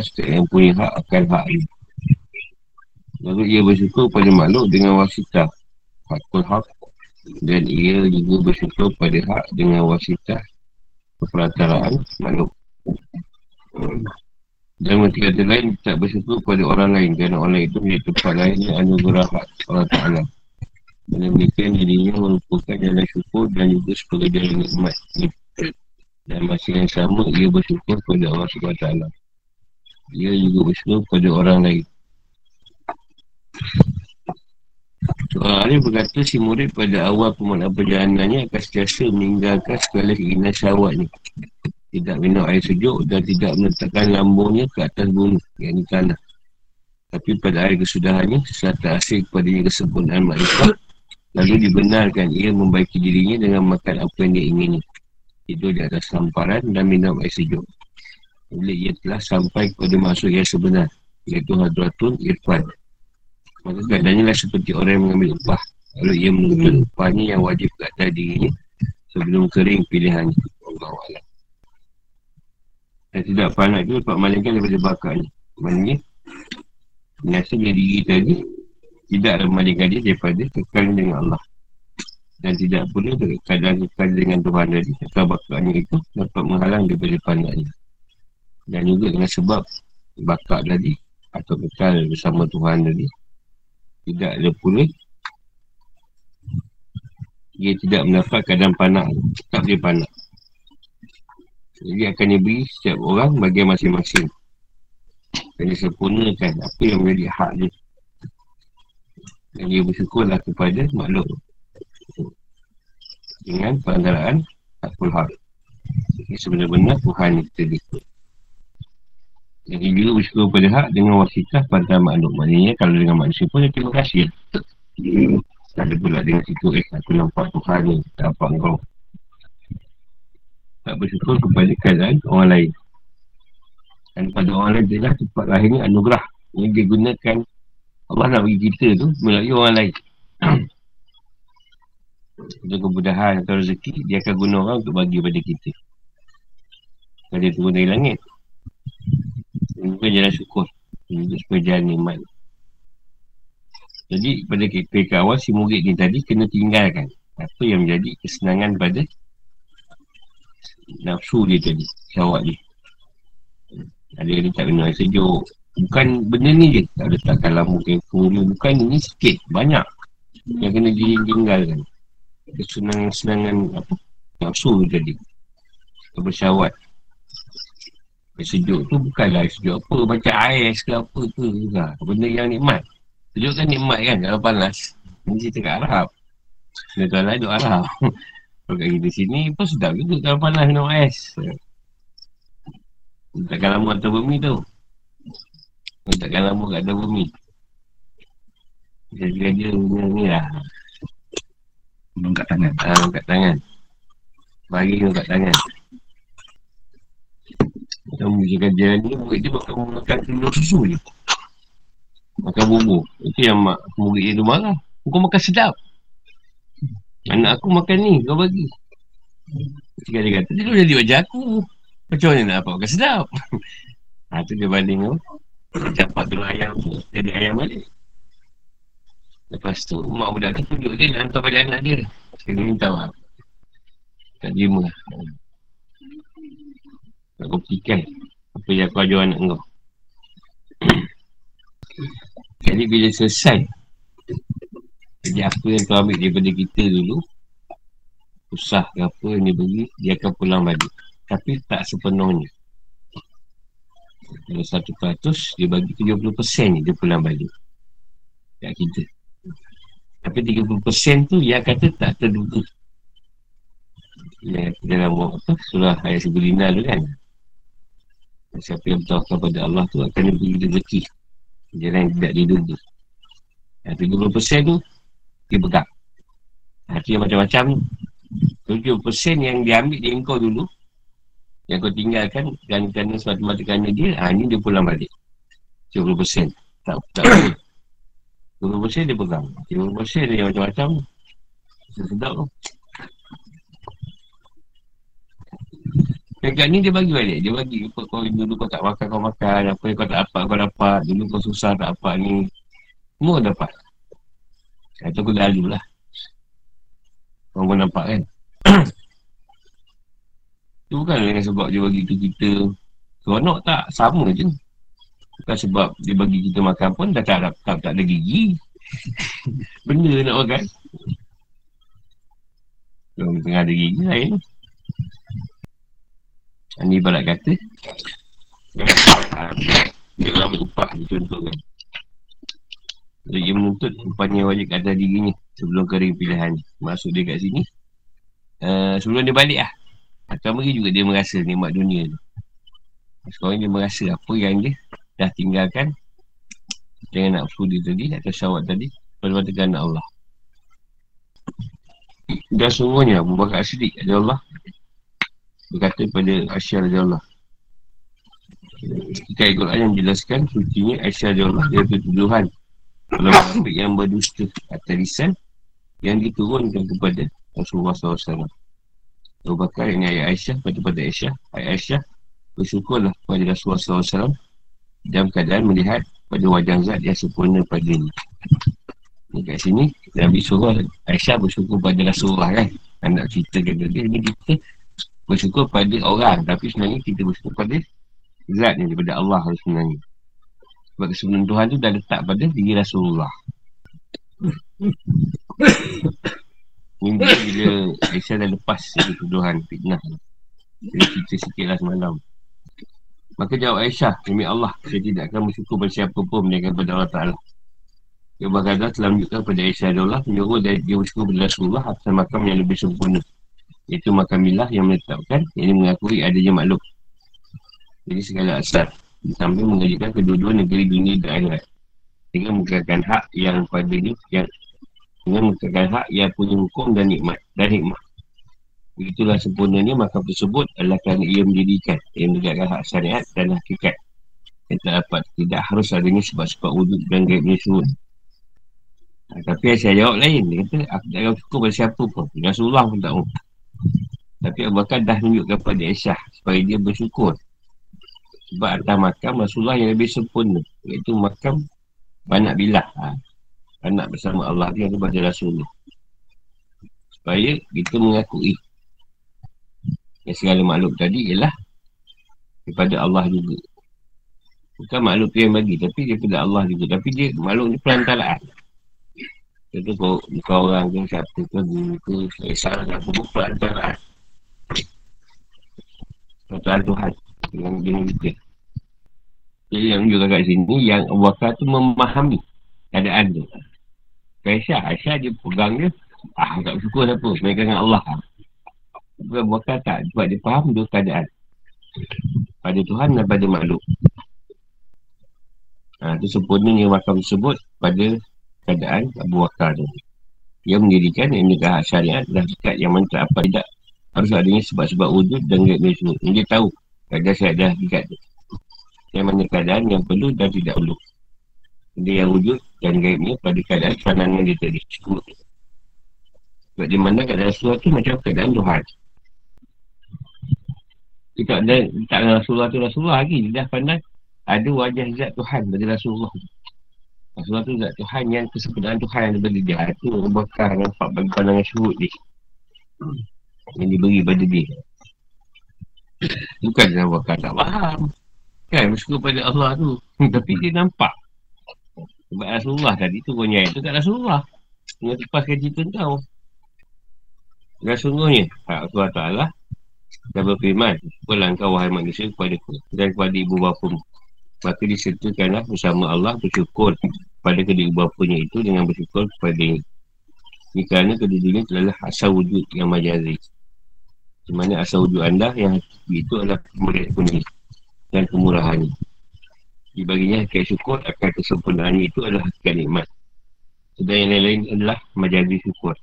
atas yang punya hak akan hak ini. Lalu ia bersyukur pada makhluk dengan wasitah. Hakul hak. Dan ia juga bersyukur pada hak dengan wasitah. Perperantaraan makhluk. Dan ketika lain tak bersyukur pada orang lain. Kerana orang lain itu menjadi tempat lain anugerah hak Allah Ta'ala. Dan demikian dirinya merupakan jalan syukur dan juga sebagai jalan nikmat. Dan masih yang sama, ia bersyukur pada Allah SWT. Ia juga bersyukur pada orang lain. Seorang alim berkata si murid pada awal pemulaan perjalanannya akan setiasa meninggalkan segala keinginan syawatnya. Tidak minum air sejuk dan tidak meletakkan lambungnya ke atas bumi, yang tanah. Tapi pada air kesudahannya, serta asing kepadanya kesempurnaan makrifat, lalu dibenarkan ia membaiki dirinya dengan makan apa yang dia ingini. Tidur di atas samparan dan minum air sejuk. Bila ia telah sampai kepada maksud yang sebenar, iaitu hadratun irfan. Maka keadaannya lah seperti orang yang mengambil upah. Lalu ia menuntut hmm. upahnya yang wajib ke atas dirinya Sebelum kering pilihannya. Allah Allah Dan tidak panak itu dapat malingkan daripada bakatnya Maknanya Biasanya diri tadi Tidak ada malingkan dia daripada kekal dengan Allah. Dan tidak pula keadaan kekal dengan Tuhan tadi. Atau bakatnya itu dapat menghalang daripada panaknya Dan juga dengan sebab Bakat tadi Atau kekal bersama Tuhan tadi tidak ada pula dia tidak mendapat keadaan panak tak boleh panak. Jadi akan diberi setiap orang bagi masing-masing. Dan disempurnakan apa yang menjadi hak dia. Dan dia bersyukurlah kepada makhluk dengan perantaraan takul hak. Ini sebenarnya Tuhan kita ikut jadi juga bersyukur pada hak dengan wasitah pada makhluk. Maknanya kalau dengan manusia pun dia terima kasih. Tak ada pula dengan situ eh aku nampak Tuhan ni. Nampak kau. Tak bersyukur kepada keadaan orang lain. Dan pada orang lain dia lah tempat lahirnya anugerah. Yang digunakan Allah nak bagi kita tu melalui orang lain. Untuk kemudahan atau rezeki, dia akan guna orang untuk bagi pada kita. Kalau dia turun dari langit, Bukan jalan syukur. Untuk supaya jalan nikmat Jadi pada KPK awal Si murid ni tadi kena tinggalkan. Apa yang menjadi kesenangan pada Nafsu dia tadi Syawak dia Ada yang tak kena sejuk. Bukan benda ni je. Tak letakkan lama kempu dia Bukan ini sikit. Banyak. Yang kena tinggalkan. Kesenangan-kesenangan apa? Nafsu dia tadi. Bersyawat Sejuk tu bukanlah sejuk apa Macam ais ke apa ke juga. Benda yang nikmat. Sejuk kan nikmat kan Kalau panas. Ini cerita kat Arab. Negara lain duduk Arab. Kalau kat kita sini pun sedap juga Kalau panas minum ais Takkan lama atas bumi tu. Takkan lama kat atas bumi. Jadi dia ni lah. Mengkat tangan. Haa mengkat tangan. Bagi mengkat tangan yang memikirkan jalan ni Murid dia makan, makan telur susu je. Makan bubur. Itu yang mak murid dia tu marah. Kau makan sedap. Anak aku makan ni kau bagi. Ketika dia kata Dia jadi wajah aku. Macam mana nak dapat makan sedap. Ha tu dia banding tu Dapat telur ayam tu Jadi ayam balik. Lepas tu mak budak tu tunjuk dia Nak hantar pada anak dia. Dia minta maaf. Tak terima nak buktikan Apa yang aku ajar anak kau. Jadi bila selesai Jadi apa yang kau ambil daripada kita dulu Usah ke apa yang dia beri Dia akan pulang balik. Tapi tak sepenuhnya. Kalau satu peratus Dia bagi 70% ni dia pulang balik. Kat kita. Tapi 30% tu Yang kata tak terduga. Yang dalam apa surah ayat sebelina tu kan Siapa yang bertawakal pada Allah tu akan diberi rezeki. Jalan yang tidak diduga Yang 30% tu Dia pegang. Hati yang macam-macam. 70% yang dia ambil dia engkau dulu. Yang kau tinggalkan Dan kerana semata-mata kerana dia ha, Ini dia pulang balik. 70% Tak tak 20% dia pegang. 30% dia macam-macam. Sedap tu Dekat ni dia bagi balik. Dia bagi kau, kau dulu kau tak makan, kau makan. Apa yang kau tak dapat, kau dapat. Dulu kau susah tak dapat ni. Semua dapat. Kata aku lalu lah. Kau pun nampak kan? Itu bukan dengan sebab dia bagi tu kita seronok tak? Sama je. Bukan sebab dia bagi kita makan pun dah tak, tak, tak, tak ada gigi. Benda nak makan. Kalau tengah ada gigi lain. Ini ibarat kata. Dia ambil upah contoh kan. Jadi dia menuntut upahnya wajib kata dirinya sebelum kering pilihan. Masuk dia kat sini. Uh, sebelum dia balik lah. Atau mungkin juga dia merasa nikmat dunia tu. Sekarang dia merasa apa yang dia dah tinggalkan dengan nak dia tadi atau syawat tadi pada tegan Allah. Dan sungguhnya Abu Bakar Siddiq ada Allah berkata kepada Aisyah Raja Allah. Ketika ikut yang menjelaskan sucinya Aisyah Raja Allah dia tuduhan. Kalau yang berdusta atas lisan yang diturunkan kepada Rasulullah SAW. Abu Bakar ini ayat Aisyah pada pada Aisyah. Ayat Aisyah bersyukurlah kepada Rasulullah SAW dalam keadaan melihat pada wajah zat yang sempurna pada ini ni kat sini Nabi suruh Aisyah bersyukur pada Rasulullah kan. Anak cerita kata dia. Ni kita bersyukur pada orang. Tapi sebenarnya kita bersyukur pada zat ni daripada Allah sebenarnya. Sebab kesebenaran Tuhan tu dah letak pada diri Rasulullah. Minggu bila Aisyah dah lepas dari tuduhan fitnah Jadi cerita sikit lah semalam. Maka jawab Aisyah Demi Allah Saya tidak akan bersyukur pada siapa pun Meniakan pada Allah Ta'ala. Dia berkata telah menunjukkan kepada Aisyah Allah Menyuruh dia, bersyukur pada Rasulullah Atas makam yang lebih sempurna Iaitu makam milah yang menetapkan Yang mengakui adanya makhluk Jadi segala asal Sambil mengajikan kedua-dua negeri dunia dan akhirat Dengan mengatakan hak yang pada ini Yang dengan menegakkan hak yang punya hukum dan nikmat dan hikmah. Begitulah sempurnanya makam tersebut adalah kerana ia mendirikan ia menegakkan hak syariat dan hakikat yang tak dapat tidak harus adanya sebab-sebab wujud dan gaibnya sebut. Nah, tapi saya jawab lain. Dia kata, aku tak akan cukup pada siapa pun. Rasulullah pun tak mahu. Tapi Abu Bakar dah tunjukkan kepada Aisyah supaya dia bersyukur. Sebab atas makam Rasulullah yang lebih sempurna. Iaitu makam banyak bilah. Ha anak bersama Allah dia kepada Rasulullah supaya kita mengakui yang segala makhluk tadi ialah daripada Allah juga bukan makhluk yang bagi tapi daripada Allah juga tapi dia makhluk ni perantaraan Contoh kau, kau orang ke siapa ke guru ke Esal ke apa pun perantaraan Tuhan Tuhan dengan dengan kita jadi yang juga kat sini yang Allah tu memahami keadaan tu Aisyah, Aisyah dia pegang dia Ah, tak bersyukur siapa Mereka dengan Allah. Bukan bukan tak Sebab dia faham dua keadaan. Pada Tuhan dan pada makhluk. Ha, itu sempurnanya makam tersebut pada keadaan Abu Bakar tu. Dia mendirikan negara syariat dan sekat yang mentah apa tidak harus adanya sebab-sebab wujud dan gaib dia semua. Dia tahu keadaan syariat dekat tu. Yang mana keadaan yang perlu dan tidak perlu. Dia yang wujud dan gaibnya pada keadaan sanangan dia tadi. Cukup. Sebab di mana keadaan sesuatu macam keadaan Tuhan. Kita tak ada, tak Rasulullah tu Rasulullah lagi. Dia dah pandang ada wajah zat Tuhan pada Rasulullah Rasulullah tu zat Tuhan yang kesempurnaan Tuhan yang diberi dia. Itu bakar nampak bagi pandangan syurut dia. Yang diberi pada dia. Bukan dia bakar tak faham. Kan bersyukur pada Allah tu. Tapi dia nampak sebab Rasulullah tadi tu punya ayat tu kat Rasulullah. Dengan lepaskan cerita kau. Dan sungguhnya, Allah Ta'ala dah berfirman, Pulang kau wahai manusia kepada ku dan kepada ibu bapa. Maka disertakanlah bersama Allah bersyukur pada kedua bapanya itu dengan bersyukur kepada ini. Ini kerana kedua-duanya telah asal wujud yang majazi. Di mana asal wujud anda yang itu adalah kemuliaan kuning dan kemurahannya. Di baginya hakikat syukur akan kesempurnaan itu adalah hakikat nikmat. Sedang yang lain-lain adalah majadi syukur.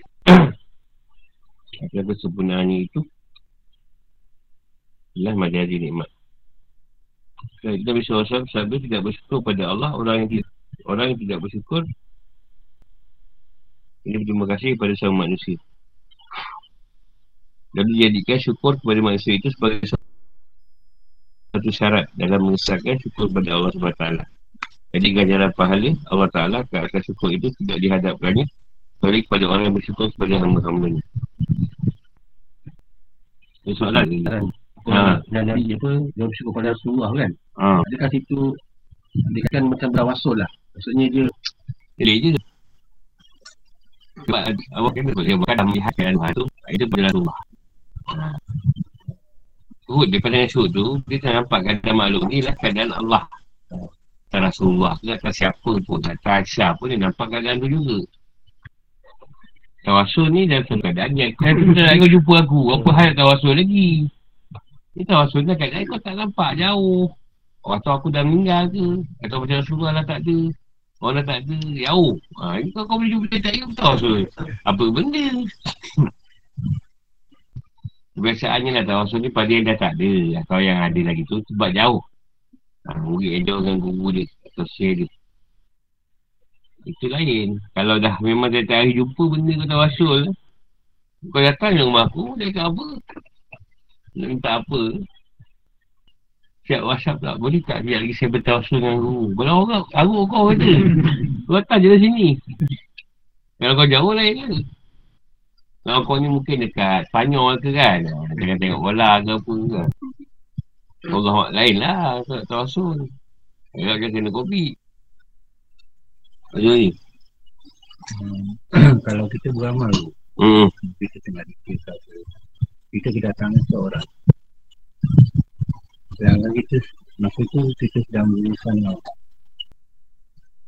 Hakikat kesempurnaan itu adalah majadi nikmat. Kalau kita rasa sahabat tidak bersyukur pada Allah, orang yang tidak, orang yang tidak bersyukur ini berterima kasih kepada semua manusia. Dan dijadikan syukur kepada manusia itu sebagai satu syarat dalam mengesahkan syukur kepada Allah SWT. Jadi ganjaran pahala Allah Ta'ala akan syukur itu tidak dihadapkannya kecuali kepada orang yang bersyukur kepada hamba-hambanya. Ini soalan ni. Ha. Dan dari apa, dia bersyukur pada Rasulullah kan? Ha. Adakah situ, dia kan macam berawasul lah. Maksudnya dia... Jadi je. Sebab Allah kena dia bukan melihat keadaan tu, itu pada Rasulullah. Suhud dia pandang suhud tu Dia tak nampak keadaan makhluk ni lah keadaan Allah Tak Rasulullah ke Tak siapa pun Tak Aisyah pun dia nampak keadaan tu juga Tawasul ni dalam keadaan yang tak kau jumpa aku Apa hal tawasul lagi Ni tawasul ni keadaan kau tak nampak jauh. Atau aku dah meninggal ke? Atau macam Rasulullah lah tak ada. Orang dah tak ada jauh. Ha, Ini kau, kau boleh jumpa dia tak ada tawasul Apa benda? Kebiasaannya lah tawasul ni pada yang dah tak ada. Atau yang ada lagi tu sebab jauh. Ha, yang jauh dengan guru dia Atau share dia. Itu lain. Kalau dah memang dia tak hari jumpa benda kau tawasul Kau datang ke rumah aku Dia kata apa Nak minta apa? Siap whatsapp tak? Boleh tak? Biar lagi saya bertawasul dengan guru. Kalau orang Aku kau kata. Kau datang je dari sini. Kalau kau jauh lain kan kalau kau ni mungkin dekat Spanyol ke kan? Jangan tengok bola ke apa ke Allah lain lah Tak tawasul Dia akan kena kopi Macam ni. Hmm. Kalau kita beramal hmm. Kita tengah dikir Kita kedatangan seorang Sedangkan kita Masa tu kita sedang berusaha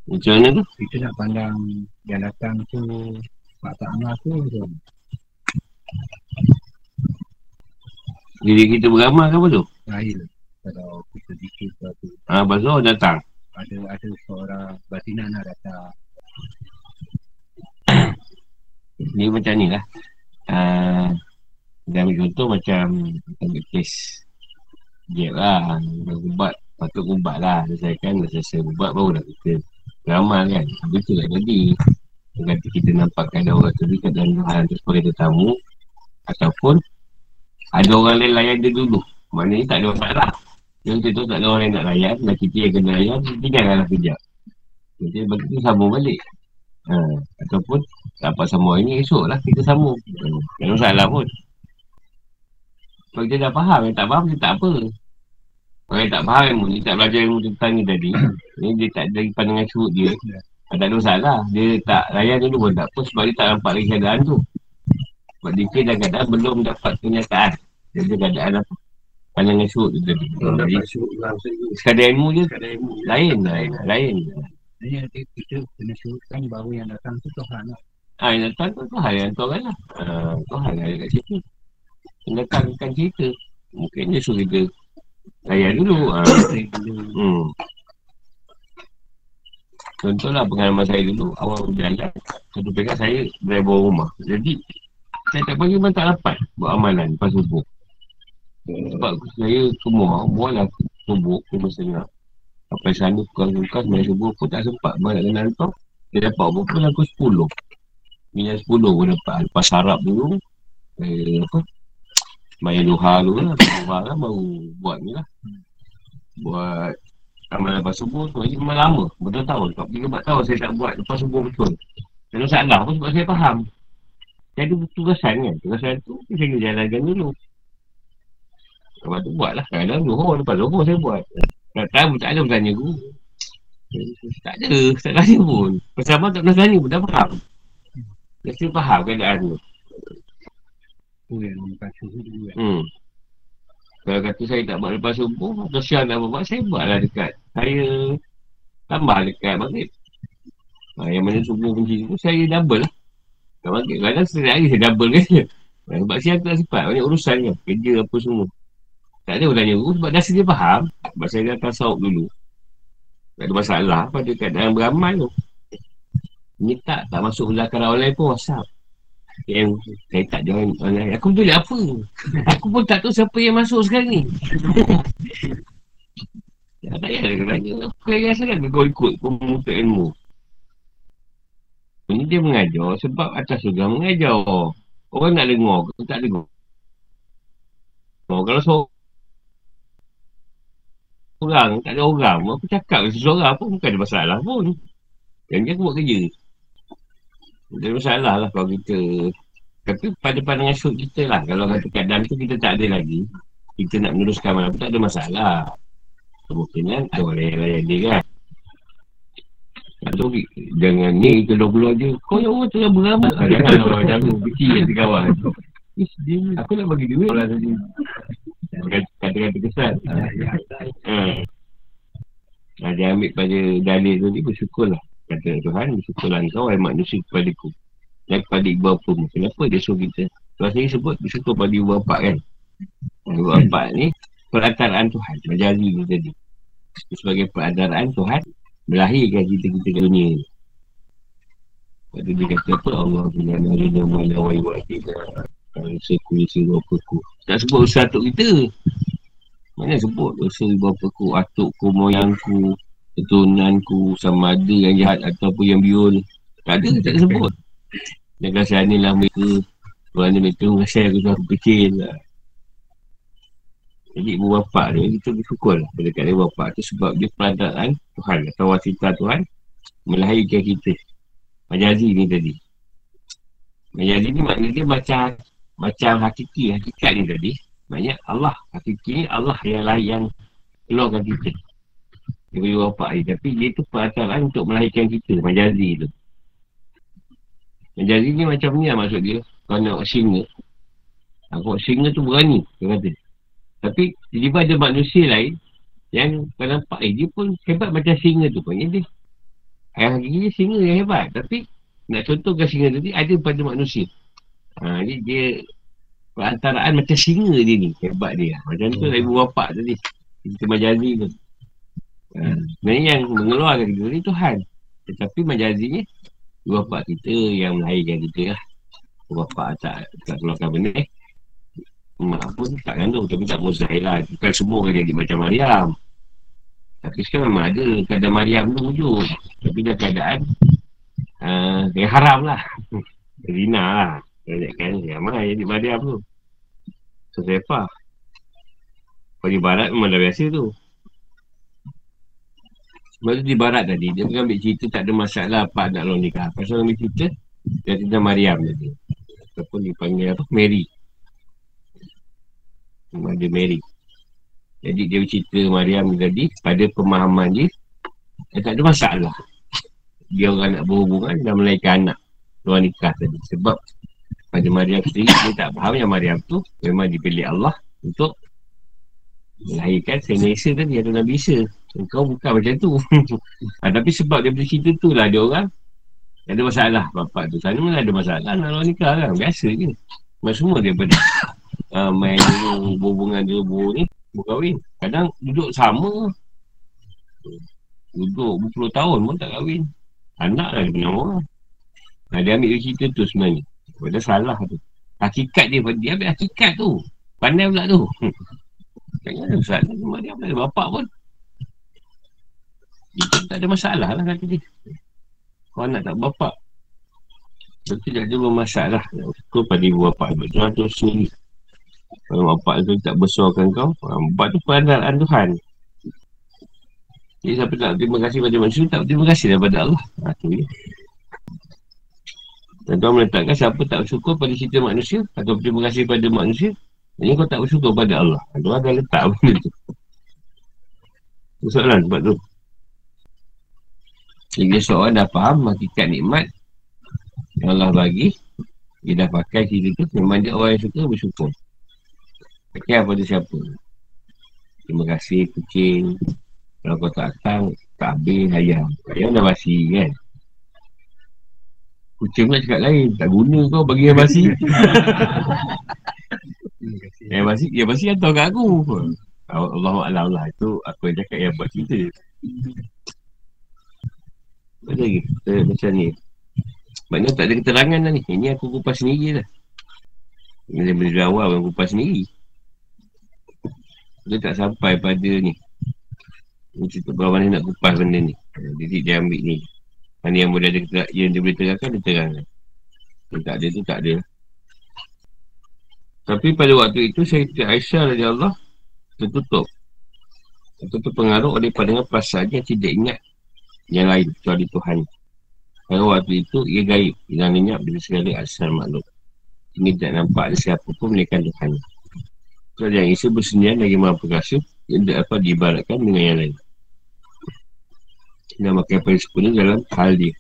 Macam mana tu? Kita nak pandang Yang datang tu Pak Ta'amah tu jadi kita beramal ke apa tu? Lain. Kalau kita zikir ke apa. Ah, ha, Bazul datang. Ada ada seorang batinan nak datang. Ni macam ni lah. Uh, dia ambil contoh macam ambil kes dia lah. Ubat. Patut ubat lah. Selesaikan. Dah selesai ubat baru dah kita beramal kan. Habis tu tak jadi. Nanti kita nampak ada orang dekat dalam hal tu sebagai tetamu Ataupun Ada orang lain layan dia dulu Maknanya tak ada masalah Yang tu tak ada orang yang nak layan Dan kita yang kena layan Tinggalkanlah kejap Jadi bagi tu sambung balik ha. Ataupun Dapat sambung ini esok lah Kita sambung Tak ada masalah pun Kalau kita dah faham Yang tak faham dia tak apa Orang yang tak faham ilmu Dia tak belajar ilmu tentang ni tadi Ni dia tak dari pandangan surut dia Tak ada masalah Dia tak layan dulu pun tak apa Sebab dia tak nampak lagi keadaan tu sebab dia dalam keadaan belum dapat kenyataan. Dia keadaan apa? Pandangan syuruk tu tadi. Jadi, sekadar ilmu je, lain, lain, lain. Jadi, kita kena syurutkan bahawa yang datang tu Tuhan lah. Ah, yang datang tu Tuhan yang Tuhan lah. Ah, Tuhan lah kat situ. Yang cerita. Mungkin dia suruh kita layan dulu. Ah. hmm. Contohlah pengalaman saya dulu, awal berjalan, satu pekat saya berada rumah. Jadi, saya tak pagi memang tak dapat buat amalan lepas subuh. Sebab saya semua buatlah subuh ke setengah. Sampai sana bukan-bukan sebenarnya subuh pun tak sempat balik dengan kau. Dia dapat apa pun aku sepuluh. Minyak sepuluh pun dapat. Lepas harap dulu. Eh, apa? Bayar duha dulu lah. Duha lah baru buat ni lah. Buat amalan lepas subuh tu. Ini memang lama. Betul tahun. 3-4 tahun saya tak buat lepas subuh betul. Dan salah pun sebab saya faham. Saya ada tugasan kan Tugasan tu Saya kena jalankan dulu Lepas tu buat lah Kadang Zuhur Lepas Zuhur saya buat Tak tahu tak ada bertanya guru Tak ada Tak tanya pun Bersama tak pernah tanya pun Dah faham Dah faham keadaan tu Hmm. Kalau kata saya tak buat lepas subuh Atau siang nak buat Saya buatlah dekat. Saya Tambah dekat maghrib. Ha, Yang mana subuh kunci tu Saya double lah. Tak bagi Kadang saya hari saya double kan. Sebab siang tak sempat Banyak urusan kan Kerja apa semua. Tak ada orang tanya Sebab dah sedia faham. Sebab saya dah tasawuk dulu. Tak ada masalah Pada keadaan beramal tu Ini tak Tak masuk belakang online pun WhatsApp yang saya tak join online Aku boleh apa Aku pun tak tahu siapa yang masuk sekarang ni Ya tak payah tanya Aku yang rasa kan Kau ikut Pemuka ilmu ini dia mengajar sebab atas juga mengajar. Orang nak dengar ke tak dengar. Oh, kalau so orang, tak ada orang. Aku cakap seseorang pun bukan ada masalah pun. Yang dia aku buat kerja. Ada masalah lah kalau kita. Tapi pada pandangan syuk kita lah. Kalau kata keadaan tu kita tak ada lagi. Kita nak meneruskan malam tak ada masalah. Kemungkinan ada orang lain dia kan. Atau jangan ni keluar-keluar je. Kau yang orang tengah beramal. Jangan orang jago. Kecil je kawan. Aku nak bagi duit. Orang tadi. Kata-kata kesan. Ha. Ha, dia ambil pada dalil tu ni bersyukurlah. Kata Tuhan, bersyukurlah kau yang manusia kepada ku. Dan kepada ibu bapa mu. Kenapa dia suruh kita? Tuhan sendiri sebut bersyukur pada ibu bapa kan. Ibu bapa ni perantaraan Tuhan. Majari ni tadi. Sebagai perantaraan Tuhan melahirkan kita-kita ke dunia ni. Lepas dia kata apa? Allah punya nari wajib. Seku, seku, seku. Tak sebut usaha atuk kita. Mana sebut dosa ibu bapa ku, atuk ku, moyangku, keturunanku, sama ada yang jahat ataupun yang biul. Tak ada, tak ada sebut. Dan kasihanilah mereka. Tuhan ni mereka kasih aku aku kecil lah. Jadi ibu bapa ni kita bersyukur lah kat ibu bapa tu sebab dia peradaan Tuhan atau wasita Tuhan melahirkan kita. Majazi ni tadi. Majazi ni maknanya dia macam macam hakiki, hakikat ni tadi. Maknanya Allah, hakiki Allah yang lah yang keluarkan kita. Dia beri bapa ni. Tapi dia tu peradaan untuk melahirkan kita, majazi tu. Majazi ni macam ni lah maksud dia. Kalau nak singa. Aku singa tu berani, dia kata. Tapi tiba-tiba ada manusia lain yang kau nampak eh dia pun hebat macam singa tu pun. Dia yang hakiki singa yang hebat. Tapi nak contohkan singa tadi ada pada manusia. Ha, jadi dia perantaraan macam singa dia ni. Hebat dia. Macam tu lah ibu bapa tadi. Kita majazi tu. Ha, sebenarnya yang mengeluarkan kita ni Tuhan. Tetapi majazinya ibu bapa kita yang melahirkan kita lah. Ibu bapa tak, tak keluarkan benda eh. Mak pun tak kandung Tapi tak mustahil lah. Bukan semua kan jadi macam Maryam Tapi sekarang memang ada Keadaan Maryam tu wujud. Tapi dah keadaan uh, Yang haram lah. Rina lah. Banyak kan Yang mana jadi Maryam tu. So siapa Kalau di barat memang dah biasa tu Sebab tu di barat tadi Dia pun ambil cerita tak ada masalah Apa nak lawan nikah. Pasal ambil cerita Dia tentang Maryam tadi. Ataupun dipanggil apa Mary. Mother Mary. Jadi dia bercerita Maryam tadi Pada pemahaman dia Dia tak ada masalah. Dia orang nak berhubungan Dan melahirkan anak Luar nikah tadi. Sebab Pada Maryam sendiri Dia tak faham yang Maryam tu Memang dipilih Allah Untuk Melahirkan Sayyidina Isa tadi Ada Nabi Isa Kau bukan macam tu ha, Tapi sebab dia bercerita tu lah Ada orang ada masalah bapak tu Sana mana ada masalah Nak luar nikah kan Biasa je Semua daripada uh, main dulu hubungan dulu ni berkahwin. Kadang duduk sama. Duduk berpuluh tahun pun tak kahwin. Anak lah dia orang. Nah, dia ambil cerita tu sebenarnya. Padahal salah tu. Hakikat dia, dia ambil hakikat tu. Pandai pula tu. Kayaknya ada salah. Cuma dia ambil bapak pun. Itu tak ada masalah lah kata dia. Kau anak tak bapak. Tapi tidak ada masalah. Kau pada ibu bapak. Tuhan tu sendiri. Kalau bapak tu tak besarkan kau ah, Bapak tu perantaraan Tuhan Jadi siapa tak terima kasih pada manusia Tak terima kasih daripada Allah ha, tu. Dan Tuhan meletakkan siapa tak bersyukur pada cerita manusia Atau terima kasih pada manusia Ini kau tak bersyukur pada Allah ha, Tuhan akan letak benda tu Soalan sebab tu Jika seorang dah faham hakikat nikmat Yang Allah bagi Dia dah pakai cerita tu Memang dia orang yang suka bersyukur. Kekal pada siapa? Terima kasih kucing. Kalau kau tak datang Tak habis ayam. Ayam dah basi kan? Kucing pula cakap lain Tak guna kau bagi yang basi. Yang basi Yang basi hantar kat aku. Allah Allah. Lah Itu aku yang cakap yang buat cerita Apa lagi? Macam ni. Maknanya tak ada keterangan lah ni. Ini aku kupas sendiri lah Ini benda awal aku kupas sendiri. Dia tak sampai pada ni. Dia cerita berapa mana nak kupas benda ni. Jadi dia ambil ni. Mana yang boleh ada Yang dia boleh terangkan Dia terangkan Yang tak ada tu tak ada. Tapi pada waktu itu Saya Aisyah Raja Allah Tertutup. Atau terpengaruh oleh pandangan perasaan yang tidak ingat yang lain kecuali Tuhan. Kalau waktu itu, ia gaib. Hilang lenyap dari segala asal makhluk. Ini tidak nampak ada siapa pun melainkan Tuhan. So, yang isu bersendirian lagi maha perkasa, ia tidak dapat diibaratkan dengan yang lain. Dia makan paling dalam hal dia.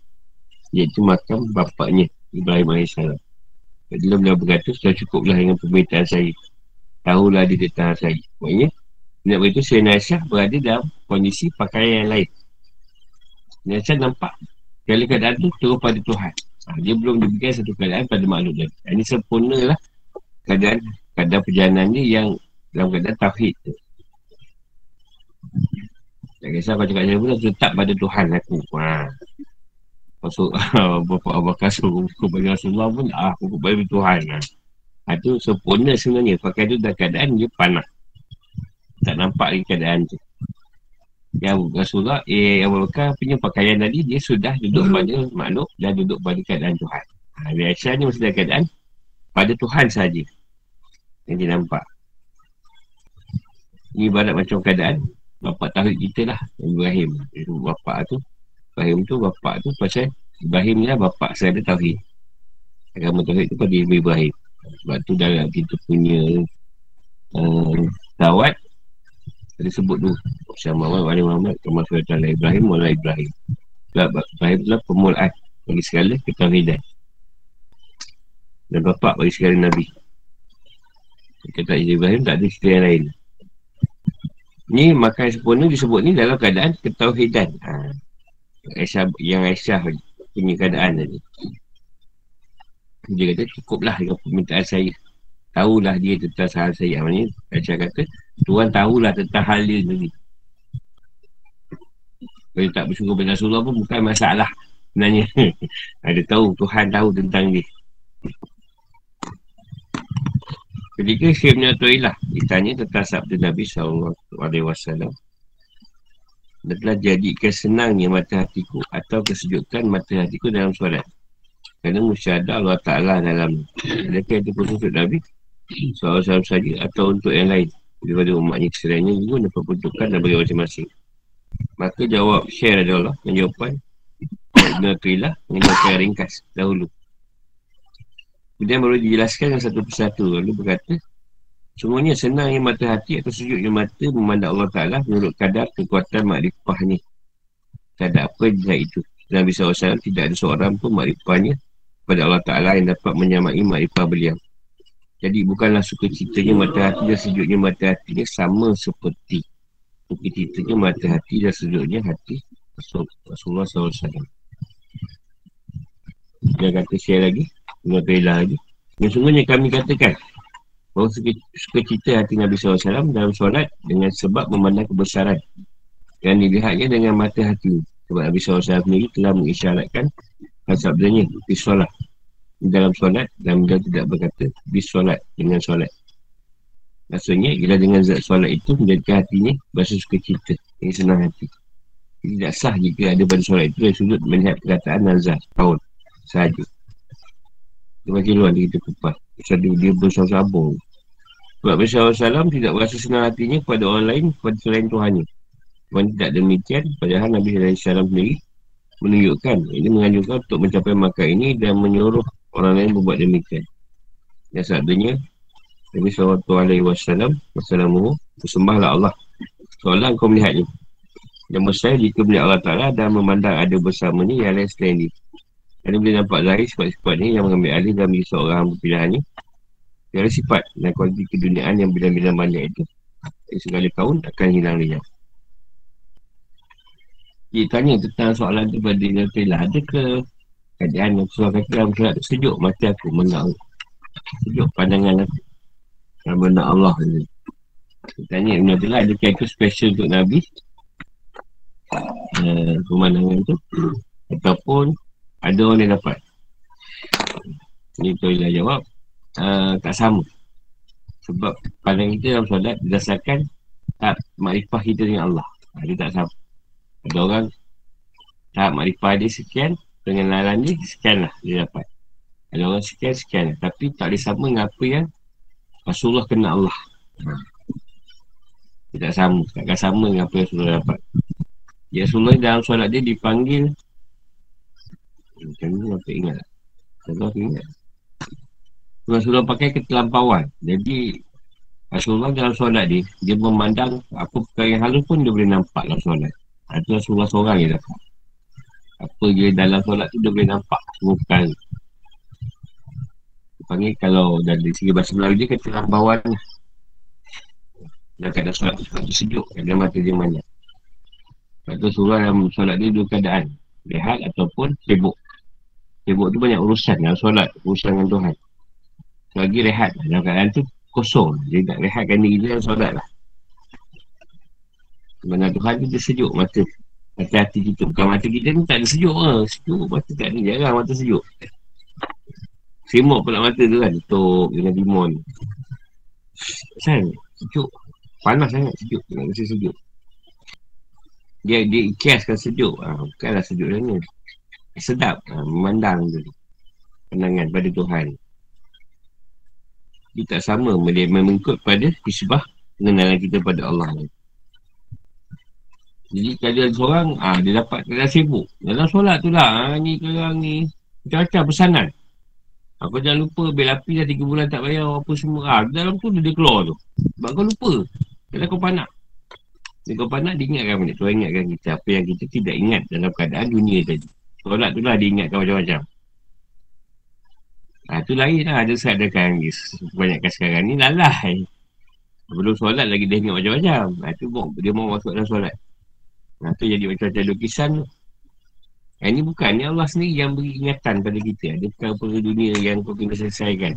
Iaitu makan bapaknya, Ibrahim AS. Dalam beliau berkata, sudah cukuplah dengan permintaan saya. Tahulah dia tentang saya. Maksudnya, nak beritahu Sayyidina Aisyah berada dalam kondisi pakaian yang lain. Sayyidina Aisyah nampak Kali keadaan tu turun pada Tuhan. Ha, dia belum diberikan satu keadaan pada makhluk lagi. Ini sempurna lah keadaan, keadaan perjalanan dia yang dalam keadaan tauhid tu. Tak kisah kau cakap saya pun tetap pada Tuhan aku. Ha. Masuk Bapak Abu Bakar suruh bagi Rasulullah pun ah, aku bagi Tuhan. Ha. ha. tu sempurna sebenarnya. Pakai tu dah keadaan dia panah. Tak nampak lagi keadaan tu. Yang Rasulullah eh, Abu Bakar punya pakaian tadi Dia sudah duduk pada makhluk Dan duduk pada keadaan Tuhan. Ha, Aisyah ni dalam keadaan Pada Tuhan saja Yang dia nampak. Ini ibarat macam keadaan Bapak tahu kita lah Ibrahim. Bapak tu Ibrahim tu bapak tu pasal Ibrahim ni lah bapak saya ada tauhid. Agama tauhid tu pada Ibrahim. Sebab tu dalam kita punya uh, Tawat Tadi sebut tu Syah Muhammad Wali Muhammad Kama Sultan Ibrahim Mula Ibrahim. Ibrahim itulah pemulaan Bagi segala ketahidan Dan bapak bagi segala Nabi. Kata Ibrahim tak ada cerita yang lain. Ni makan sempurna disebut ni dalam keadaan ketauhidan. Ha. Aisyah, Yang Aisyah punya keadaan tadi. Dia kata cukuplah dengan permintaan saya Tahulah dia tentang hal saya Maksudnya Aisyah kata Tuhan tahulah tentang hal dia tadi. Kalau tak bersyukur pada Rasulullah pun bukan masalah sebenarnya. Ada tahu, Tuhan tahu tentang dia. Ketika Syekh Menyatuilah ditanya tentang sabda Nabi SAW dan telah jadikan senangnya mata hatiku atau kesejukan mata hatiku dalam solat. Kerana musyadah Allah Ta'ala dalam Adakah itu khusus Nabi? Soal-soal saja atau untuk yang lain? daripada umatnya keseraiannya juga dapat peruntukan dan bagi masing-masing. Maka jawab share adalah jawapan Ibn Atuilah dengan jawapan yang ringkas dahulu. Kemudian baru dijelaskan dengan satu persatu. Lalu berkata, semuanya senang yang mata hati atau sujudnya mata memandang Allah Ta'ala menurut kadar kekuatan makrifahnya. Tak ada apa dia itu. Nabi SAW tidak ada seorang pun makrifahnya pada Allah Ta'ala yang dapat menyamai makrifah beliau. Jadi bukanlah suka citanya mata hati dan sejuknya mata hatinya sama seperti suka citanya mata hati dan sejuknya hati Rasulullah SAW. Dia kata share lagi, Tengah Taylor lagi. Yang sungguhnya kami katakan bahawa suka, suka cita hati Nabi SAW dalam solat dengan sebab memandang kebesaran yang dilihatnya dengan mata hati. Sebab Nabi SAW sendiri telah mengisyaratkan sabdanya di solat dalam solat dan beliau tidak berkata bis solat dengan solat. Maksudnya ialah dengan zat solat itu menjadikan hatinya berasa suka cita yang senang hati. Tidak sah jika ada pada solat itu dari sudut melihat perkataan nazar tahun sahaja. Dia bagi luar dia kita kupas sebab dia, dia bersama-sama sebab Rasulullah SAW tidak berasa senang hatinya kepada orang lain kepada selain Tuhannya. Tuhan tidak demikian padahal Nabi SAW sendiri menunjukkan ini menganjurkan untuk mencapai makan ini dan menyuruh orang lain berbuat demikian. Dan sabdanya, Nabi SAW, Wassalamuhu, bersembahlah Allah. Soalan kau melihatnya. Dan mustahil jika melihat Allah Ta'ala dan memandang ada bersama ni yang lain selain dia. Kerana boleh nampak zahir sifat-sifat ni yang mengambil alih dalam diri seorang hamba pilihan ni. Tiada sifat dan kualiti keduniaan yang bila-bila banyak itu. Dari segala kaun akan hilang dia. Dia tanya tentang soalan tu pada Nabi. Adakah keadaan yang surah kata dalam surat sejuk mata aku menang. Sejuk pandangan aku. Dalam benda Allah ni. Tanya Ibn Abdullah ada kata special untuk Nabi? Uh, pemandangan tu. Ataupun ada orang yang dapat? Ni Toilah jawab. Uh, tak sama. Sebab pandangan kita dalam solat berdasarkan tak makrifah kita dengan Allah. Dia tak sama. Ada orang tak makrifah dia sekian pengenalan ni sekian lah dia dapat ada orang sekian sekian tapi tak ada sama dengan apa yang Rasulullah kena Allah Dia tak sama. Takkan sama dengan apa yang Rasulullah dapat. Ya Rasulullah dalam solat dia dipanggil. Macam ni apa ingat. Contoh aku ingat. Rasulullah pakai ketelampauan. Jadi Rasulullah dalam solat dia, dia memandang apa perkara yang halus pun dia boleh nampak dalam solat. Itu Rasulullah seorang yang dapat. Apa dia dalam solat tu dia boleh nampak. Dia panggil kalau dari segi bahasa Melayu dia ketelampauan lah. Dan kadang solat tu sejuk, kadang mata dia mana. Sebab tu surah dalam solat dia dua keadaan. Rehat ataupun sibuk. Sibuk tu banyak urusan dalam solat, urusan dengan Tuhan. Lagi rehat dalam keadaan tu kosong. Dia nak rehatkan diri dia dalam solat lah. Sebenarnya Tuhan tu dia sejuk mata. Hati-hati kita. Bukan mata kita ni tak ada sejuk lah. Sejuk mata tak ada. Jarang mata sejuk. Semok pula mata tu kan. Tutup dengan limon. Kan? Sejuk. Panas sangat sejuk. Nak rasa sejuk. Dia dia ikhlaskan sejuk. Ha, bukanlah sejuk sana. Sedap. Ha, memandang tu. Penangan pada Tuhan dia tak sama dia mengikut pada isbah pengenalan kita pada Allah ni. Jadi kalau seorang, ah dia dapat keadaan sibuk. Dalam solat tu lah, ha, ni kerang ni. Macam-macam pesanan. Aku jangan lupa bil api dah 3 bulan tak bayar apa semua. Ah, dalam tu dia keluar tu. Sebab kau lupa. Kalau kau panak. Dia kau panak, dia ingatkan benda. Tuan ingatkan kita apa yang kita tidak ingat dalam keadaan dunia tadi. Solat tu lah dia ingatkan macam-macam. Ha, tu lain lah. Ada seadakan Kebanyakan sekarang ni lalai. Belum solat lagi dia ingat macam-macam. Ha, tu dia mau masuk dalam solat. Ha, tu jadi macam-macam lukisan tu. Ha, ini bukan. Ni Allah sendiri yang beri ingatan pada kita. Ada perkara-perkara dunia yang kau kena selesaikan.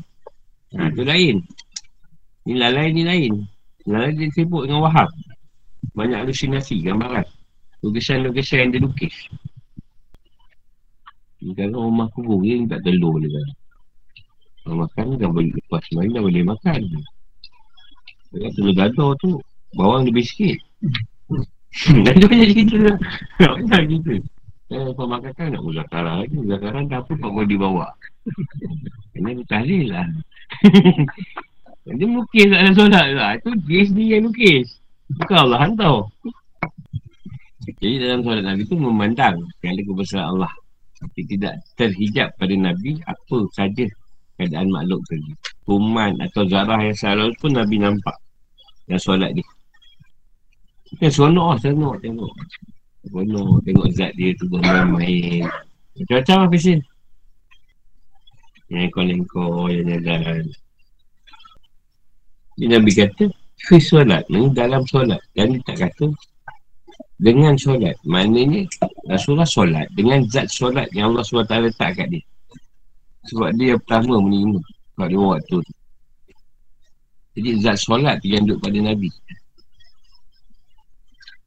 Ha, tu lain. Ni lalai ni lain. Lalai dia sibuk dengan wahab. Banyak halusinasi, gambaran. Lukisan-lukisan yang dia lukis. Kalau rumah kubur, dia tak telur dia kan. Kalau makan dah boleh lepas main dah boleh makan. Kalau telur gaduh tu bawang lebih sikit. Gaduh je cerita lah. Tak gitu. Eh, pemakan kan nak muzakara lagi. Muzakara dah apa kau boleh dibawa. Kena ditahlil lah. Dia lukis tak ada solat lah. Itu dia sendiri yang lukis. Bukan Allah hantar. Jadi dalam solat Nabi tu memandang segala kebesaran Allah. Tapi tidak terhijab pada Nabi apa saja keadaan makhluk tadi. Kuman atau zarah yang salah pun Nabi nampak. Yang solat dia. Kan seronok lah, seronok tengok. Seronok tengok zat dia tu bermain-main. Macam-macam lah pesin. Yang ekor-ekor, yang jalan. Jadi Nabi kata, fi solat ni dalam solat. Dan dia tak kata, dengan solat. Maknanya, Rasulullah solat dengan zat solat yang Allah SWT letak kat dia. Sebab dia yang pertama menerima pada waktu tu. Jadi zat solat tu yang duduk pada Nabi.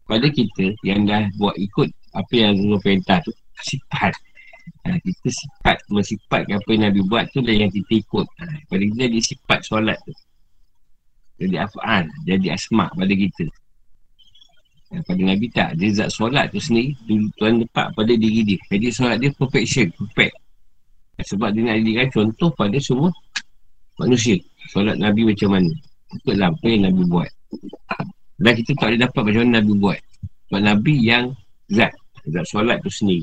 Pada kita yang dah buat ikut apa yang Allah perintah tu, sifat. Ha, kita sifat, mensifatkan apa yang Nabi buat tu dan yang kita ikut. Ha, pada kita jadi sifat solat tu. Jadi af'an, jadi asma' pada kita. Ha, pada Nabi tak, dia zat solat tu sendiri, Tuhan lepak pada diri dia. Jadi solat dia perfection, perfect. Sebab dia nak jadikan contoh pada semua manusia. Solat Nabi macam mana. Ikutlah apa yang Nabi buat. Dan kita tak boleh dapat macam mana Nabi buat. Sebab Nabi yang zat. Zat solat tu sendiri.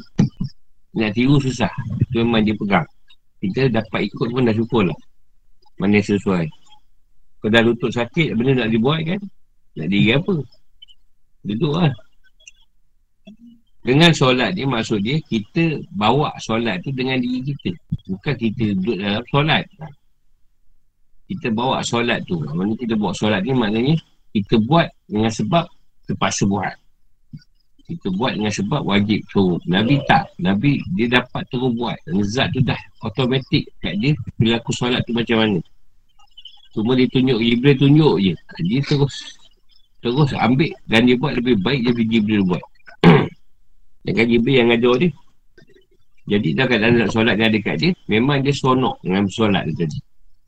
Nak tiru susah. Itu memang dia pegang. Kita dapat ikut pun dah syukur lah. Mana sesuai. Kalau dah lutut sakit, benda nak dibuat kan? Nak diri apa? Duduk lah. Dengan solat ni maksud dia kita bawa solat tu dengan diri kita. Bukan kita duduk dalam solat. Kita bawa solat tu. Maksudnya kita bawa solat ni maknanya kita buat dengan sebab terpaksa buat. Kita buat dengan sebab wajib suruh. Nabi tak. Nabi dia dapat terus buat. Zat tu dah automatik kat dia berlaku solat tu macam mana. Cuma dia tunjuk, Jibril tunjuk je. Dia terus terus ambil dan dia buat lebih baik daripada Jibril buat. Dengan Jibril yang ngajar dia Jadi dah kat nak solat dia ada kat dia Memang dia sonok dengan solat dia tadi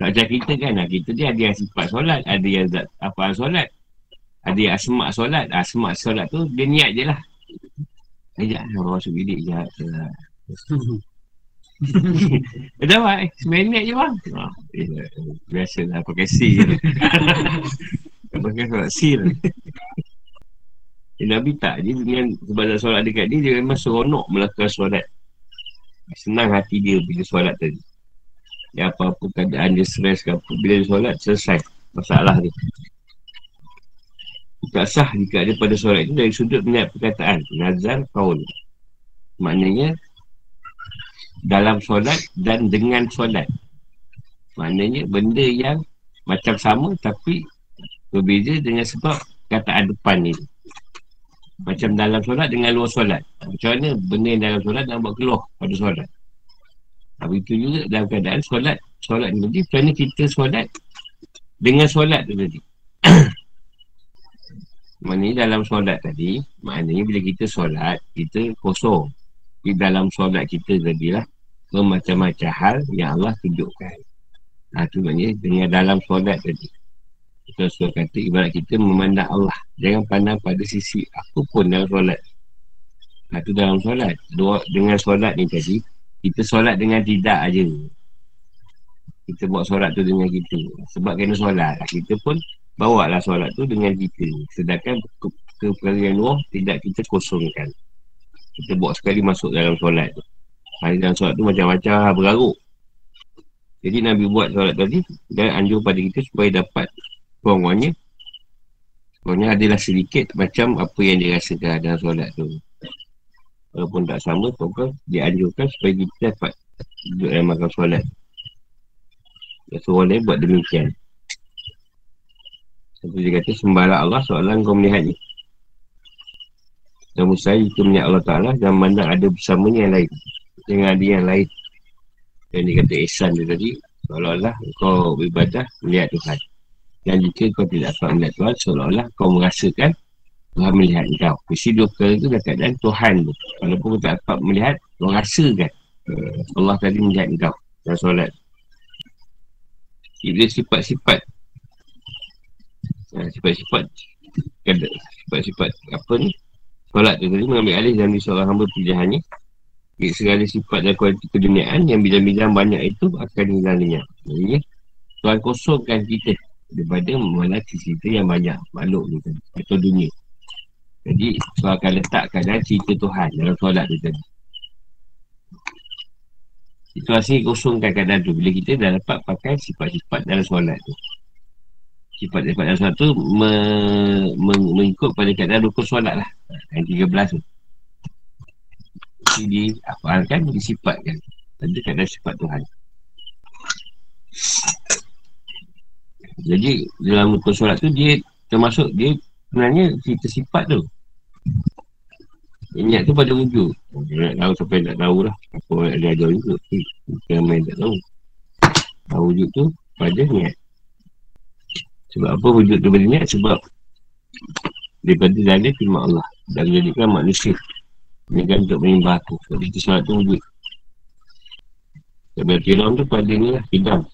macam kita kan lah. Kita dia ada yang sifat solat Ada yang zat, apa solat Ada yang asmak solat Asmak solat tu dia niat je lah Sekejap orang masuk bilik Sekejap Dah buat eh, je bang oh, eh, Biasa lah pakai C je Pakai solat C Eh, Nabi tak. Dia dengan sebab solat dekat dia, dia memang seronok melakukan solat. Senang hati dia bila solat tadi. Ya apa-apa keadaan dia stres ke apa. Bila dia solat, selesai masalah dia. Tak sah jika ada pada solat itu dari sudut melihat perkataan. Nazar kaul. Maknanya, dalam solat dan dengan solat. Maknanya, benda yang macam sama tapi berbeza dengan sebab kataan depan ni. Macam dalam solat dengan luar solat. Macam mana benda yang dalam solat nak buat keluar pada solat. Tapi itu juga dalam keadaan solat. Solat ni nanti kerana kita solat dengan solat tu tadi. Maknanya dalam solat tadi, maknanya bila kita solat, kita kosong. Di dalam solat kita tadi lah, bermacam-macam hal yang Allah tunjukkan. Ha, tu maknanya dengan dalam solat tadi. Kita suruh kata ibarat kita memandang Allah. Jangan pandang pada sisi apa pun dalam solat. Ha, tu dalam solat. Dua, dengan solat ni tadi, kita solat dengan tidak aja. Kita buat solat tu dengan kita. Sebab kena solat. Kita pun bawa lah solat tu dengan kita. Sedangkan ke, ke perkara yang luar, tidak kita kosongkan. Kita buat sekali masuk dalam solat tu. Hari dalam solat tu macam-macam bergaruk. Jadi Nabi buat solat tadi dan anjur pada kita supaya dapat kurang-kurangnya kurangnya adalah sedikit macam apa yang dirasakan dalam solat tu walaupun tak sama maka dianjurkan supaya kita dapat duduk dalam makan solat. Dan suruh lain buat demikian. Seperti dia kata sembahlah Allah soalan kau melihat ni. Dan mustahil itu melihat Allah Ta'ala dan mandang ada bersamanya yang lain. Dengan ada yang lain. Dan dia kata ihsan dia tadi seolah-olah kau beribadah melihat Tuhan. Dan jika kau tidak dapat melihat Tuhan Seolah-olah kau merasakan Tuhan melihat kau. Mesti perkara itu dah keadaan Tuhan tu. Walaupun tak dapat melihat Kau rasakan uh, Allah tadi melihat kau Dalam solat. Ia sifat-sifat uh, Sifat-sifat Sifat-sifat Apa ni? Solat tu tadi mengambil alih dalam seorang hamba pilihannya. Segala sifat dan kualiti keduniaan Yang bidang-bidang banyak itu Akan hilangnya Jadi Tuhan kosongkan kita daripada melati cerita yang banyak makhluk ni atau dunia jadi kau akan letakkan dalam cerita Tuhan dalam solat tu tadi. Itu hasil kosongkan keadaan tu. Bila kita dah dapat pakai sifat-sifat dalam solat tu. Sifat-sifat dalam solat tu me, me, mengikut pada keadaan rukun solat lah. Yang 13 tu. Jadi apa kan disifatkan. Pada keadaan sifat Tuhan. Jadi dalam rukun solat tu dia termasuk dia sebenarnya cerita sifat tu. Ingat tu pada wujud. Dia nak tahu yang tak tahu lah. Apa yang dia ajar juga. Bukan ramai yang tak tahu. Tahu wujud tu pada niat. Sebab apa wujud tu pada niat? Sebab daripada dalil firman Allah. Dan jadikan manusia. Kan untuk menyembah aku. Sebab itu solat tu wujud. Sebab tu pada ni lah. Hidam.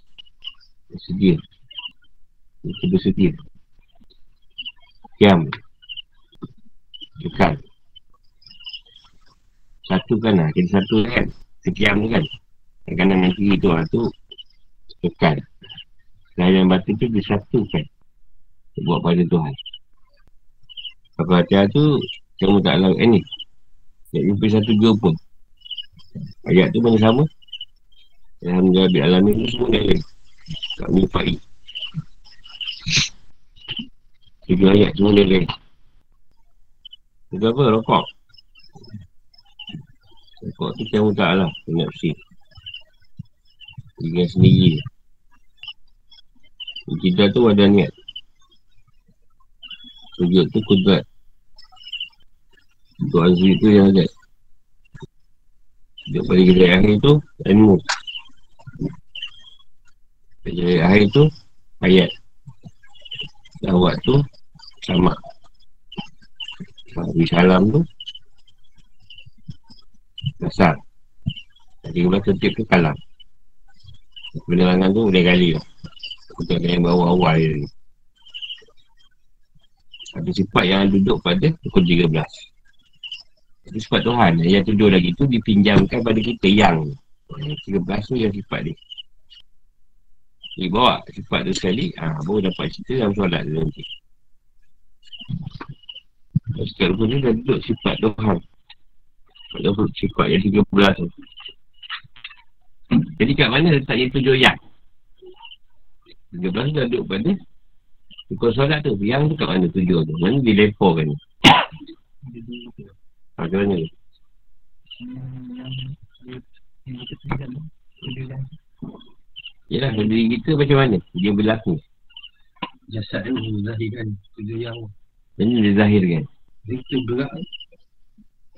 Sedia. Bersedia Kiam Kekal Satu kan lah. Kita satu kan. Sekiam tu kan. Yang kanan yang kiri tu lah tu Kekal Dan yang batu tu disatukan Buat pada Tuhan. Apa hati tu Kamu tak lalu eh ni. Tak jumpa satu dua pun. Ayat tu mana sama. Alhamdulillah Bi alamin tu semua dah Tak menyepai Tiga ayat semua dia lain. Itu apa? Rokok. Rokok tu kamu tak lah. Kena bersih. Tiga sendiri. Kita tu ada niat. Sujud tu kudrat. Doa sujud tu yang ada. Sujud pada kita akhir tu, ilmu. Pada akhir tu, ayat. Dawat tu, sama. Nabi Salam tu. Dasar Jadi kalau tertib tu kalam Penerangan tu boleh kali lah. Kita yang bawa awal ni Ada sifat yang duduk pada pukul 13 Itu sifat Tuhan. Yang tujuh lagi tu dipinjamkan pada kita yang. 13 tu yang sifat dia. Dia bawa sifat tu sekali ha, Baru dapat cerita dalam solat tu nanti Setiap rukun ni dah duduk sifat Tuhan. Sifat yang tiga belas tu. Jadi kat mana letaknya tujuh yang? Tiga belas dah duduk pada Rukun solat tu. Yang tu kat mana tujuh tu? Mana dileporkan ni? Ha, ke mana? Yelah, diri kita macam mana? Dia berlaku. Jasad tu zahirkan tujuh yang. Ini dia zahirkan. Itu gerak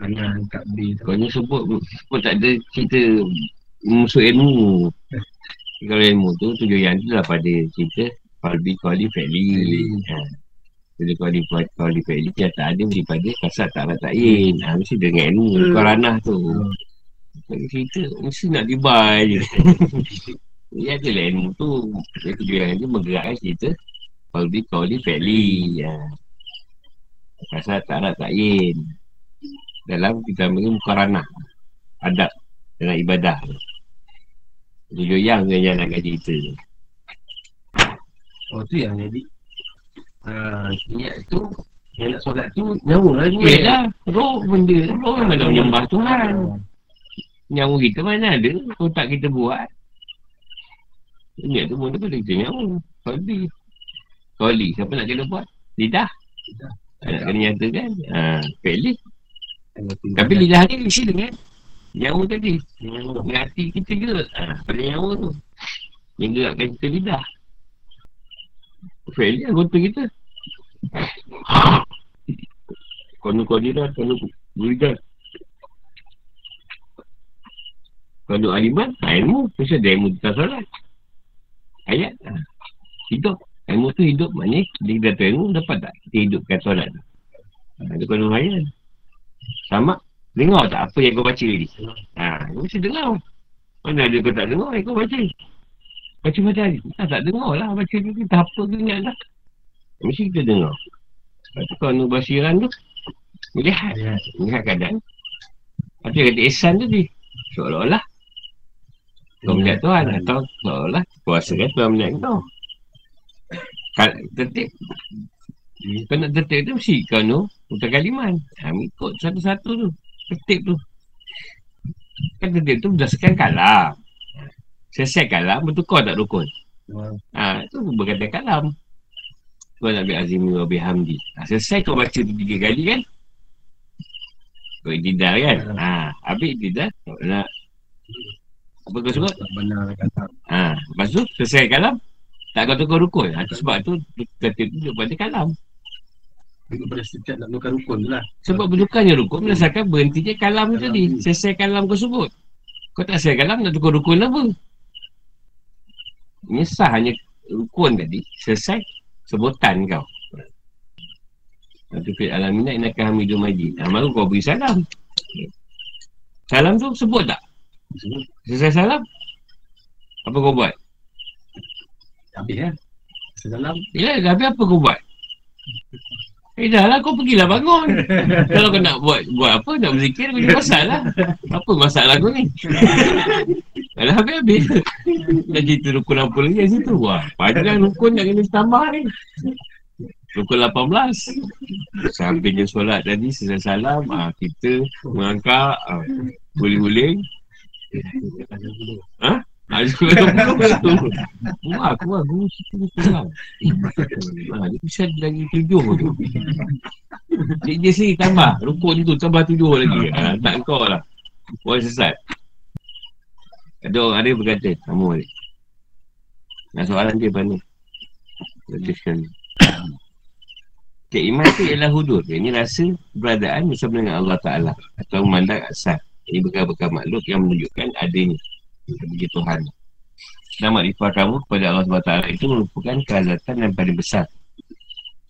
Tangan kat beli Kau ni sebut Sebut tak ada cerita Musuh ilmu Kalau ilmu tu Tujuh yang tu lah pada cerita Falbi Kuali Feli ha. Bila Kuali Kuali Feli Dia tak ada Daripada kasat tak tak yin ha, Mesti dengan ilmu hmm. Kau ranah tu hmm. Cerita Mesti nak dibai je Dia ada lah ilmu tu Dia tujuh yang tu Menggerakkan cerita Falbi Kuali Feli ha. Kasat tak ada tak yin Dalam kita panggil mukaranah Adab Dengan ibadah. Tujuh yang yang nak gaji kita Oh tu yang jadi Haa Niat tu Yang nak solat tu Nyawa lah ni lah. Roh benda Roh memang nak menyembah Tuhan Nyawa kita mana ada Kalau tak kita buat. Niat tu pun tu boleh kita nyawa. Kali Kali Siapa nak kena buat? Lidah. Lidah. Nak kena nyata kan Haa Pilih Tapi lidah. ni isi dengan Nyawa tadi. Dengan hati kita ke? Haa Pada nyawa tu. Yang gerakkan kita lidah. Pilih anggota kita. Konu kodiran Konu buridan Konu aliman ha, Ilmu Mesti ada ilmu tentang solat Ayat. Ha. Hidup Ilmu tu hidup maknanya dia kata ilmu dapat tak kita hidupkan solat tu. Ha, penuh hayat. Sama. Dengar tak apa yang kau baca tadi? Ha, kau mesti dengar. Mana ada kau tak dengar yang kau baca? Baca macam tadi. Ha, tak dengar lah baca tu. Kita apa ke ingat lah. Mesti kita dengar. Lepas tu kalau basiran tu. Melihat. Melihat keadaan. Lepas tu kata ihsan tu dia. Seolah-olah. Kau melihat Tuhan. Atau seolah-olah. Kuasa kan Tuhan melihat kau. Tertib Kau nak tertib tu mesti kau tu Untuk kaliman ha, Ikut satu-satu tu Tertib tu. Kan tertib tu berdasarkan kalam. Selesai kalam bertukar tak rukun? Ha, itu berkata kalam. Nak ambil azimi wa bihamdi. Ha, Selesai kau baca tu tiga kali kan? Kau iktidar kan? Ha, Habis iktidar Kau nak Apa kau sebut? Ha, lepas tu selesai kalam tak kau tukar rukun. Ha, sebab tu kata tunjuk pada kalam. Pada setiap nak tukar rukun lah. Sebab berdukannya rukun berdasarkan berhentinya kalam tu tadi. Selesai kalam kau sebut. Kau tak selesai kalam nak tukar rukun apa? Ini sah hanya rukun tadi. Selesai sebutan kau. Nanti fit alam minat inakan hamidul majid. Ha, baru kau beri salam. Salam tu sebut tak? Selesai salam? Apa kau buat? Habis ya. Sedalam. Ya, habis apa kau buat? Eh dah lah kau pergilah bangun. Kalau kau nak buat buat apa Nak berzikir kau masalah Apa masalah kau ni? Alah habis-habis. Nak cerita rukun apa lagi kat situ? Wah panjang rukun nak kena tambah ni. Rukun 18 Sampingnya solat tadi Selesai salam ah, Kita mengangkat ah, Guling-guling Ha? Ha, sekolah tu. Wah, aku lah. Guru situ tu lah. Ha, dia bisa lagi tujuh tu. Dia, dia sendiri tambah. Rukun tu tambah tujuh lagi. Ha, tak kau lah. Orang sesat. Ada orang ada berkata. Kamu balik. Nah, soalan dia mana? Teruskan. Okay, iman tu ialah hudud. Ini rasa beradaan bersama dengan Allah Ta'ala. Atau memandang asal. Ini bekal-bekal makhluk yang menunjukkan adanya bagi Tuhan. Dan makrifah kamu kepada Allah SWT itu merupakan kehazatan yang paling besar.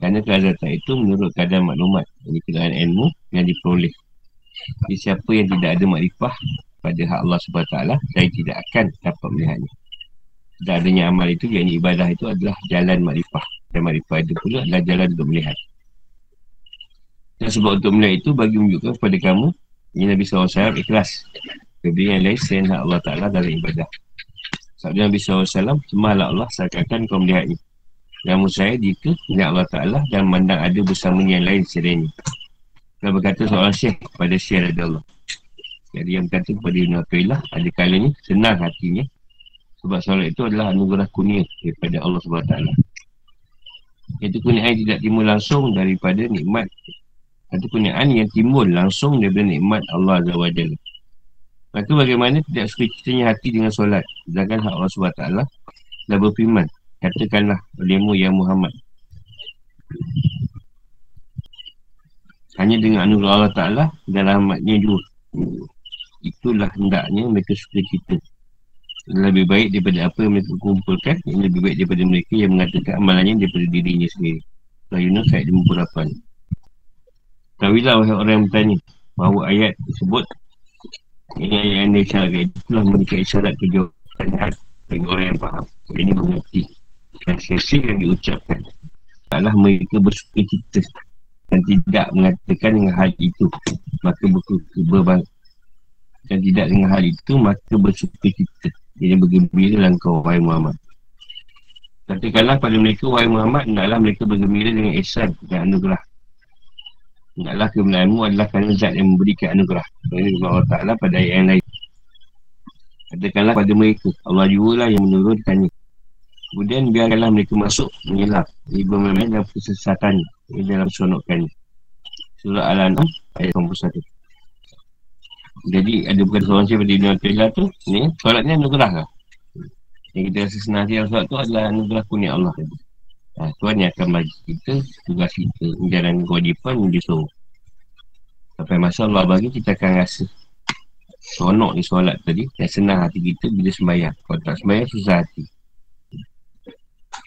Kerana kehazatan itu menurut keadaan maklumat ini keadaan ilmu yang diperoleh. Jadi siapa yang tidak ada makrifah pada hak Allah SWT saya tidak akan dapat melihatnya. Tidak adanya amal itu yang ibadah itu adalah jalan makrifah. Dan makrifah itu pula adalah jalan untuk melihat. Dan sebab untuk melihat itu bagi menunjukkan kepada kamu ini Nabi SAW ikhlas Kedua yang lain selain Allah Ta'ala dalam ibadah Sabda Nabi SAW Semalah Allah seakan kau melihatnya Namun saya jika Melihat Allah Ta'ala Dan memandang ada bersama yang lain selainnya Dan berkata seorang syekh pada syekh dari Allah. Jadi yang berkata kepada Ibn Aqilah, ada kalanya senang hatinya. Sebab solat itu adalah anugerah kunia daripada Allah SWT. Itu kuniaan tidak timbul langsung daripada nikmat. Itu kuniaan yang timbul langsung daripada nikmat Allah Azza wa Jalla. Maka bagaimana tidak suka citanya hati dengan solat. Sedangkan hak Allah SWT dah berfirman. Katakanlah olehmu ya Muhammad. Hanya dengan anugerah Allah Ta'ala dan rahmatnya juga. Itulah hendaknya mereka suka cita. Lebih baik daripada apa yang mereka kumpulkan. Yang lebih baik daripada mereka yang mengatakan amalannya daripada dirinya sendiri. Surah Yunus ayat 58. Tahuilah wahai orang yang bertanya. Bahawa ayat tersebut. Ini yang disyaratkan. Itulah memberikan isyarat kejawapan bagi orang yang faham. Ini mengerti. Dan yang diucapkan. Taklah mereka bersuka cita dan tidak mengatakan dengan hal itu maka berbang dan tidak dengan hal itu maka bersuka cita jadi bergembira dalam kau wahai Muhammad katakanlah pada mereka wahai Muhammad hendaklah mereka bergembira dengan ihsan dan anugerah hendaklah kebenaranmu adalah kerana zat yang memberikan anugerah ini Allah Ta'ala pada ayat yang lain. Katakanlah pada mereka Allah juga lah yang menurunkannya. Kemudian biarkanlah mereka masuk menyelap Ibu Mehmet dan kesesatan Ini dalam sonokan Surah Al-An'am ayat 91 Jadi ada bukan seorang siapa di dunia Tila tu Ni solat ni anugerah lah Yang kita rasa senang siang solat tu adalah anugerah punya Allah ha, Tuhan yang akan bagi kita Tugas kita Menjalan kewajipan Dia suruh Sampai masa Allah bagi kita akan rasa Sonok ni solat tadi Dan senang hati kita bila sembahyang Kalau tak sembahyang susah hati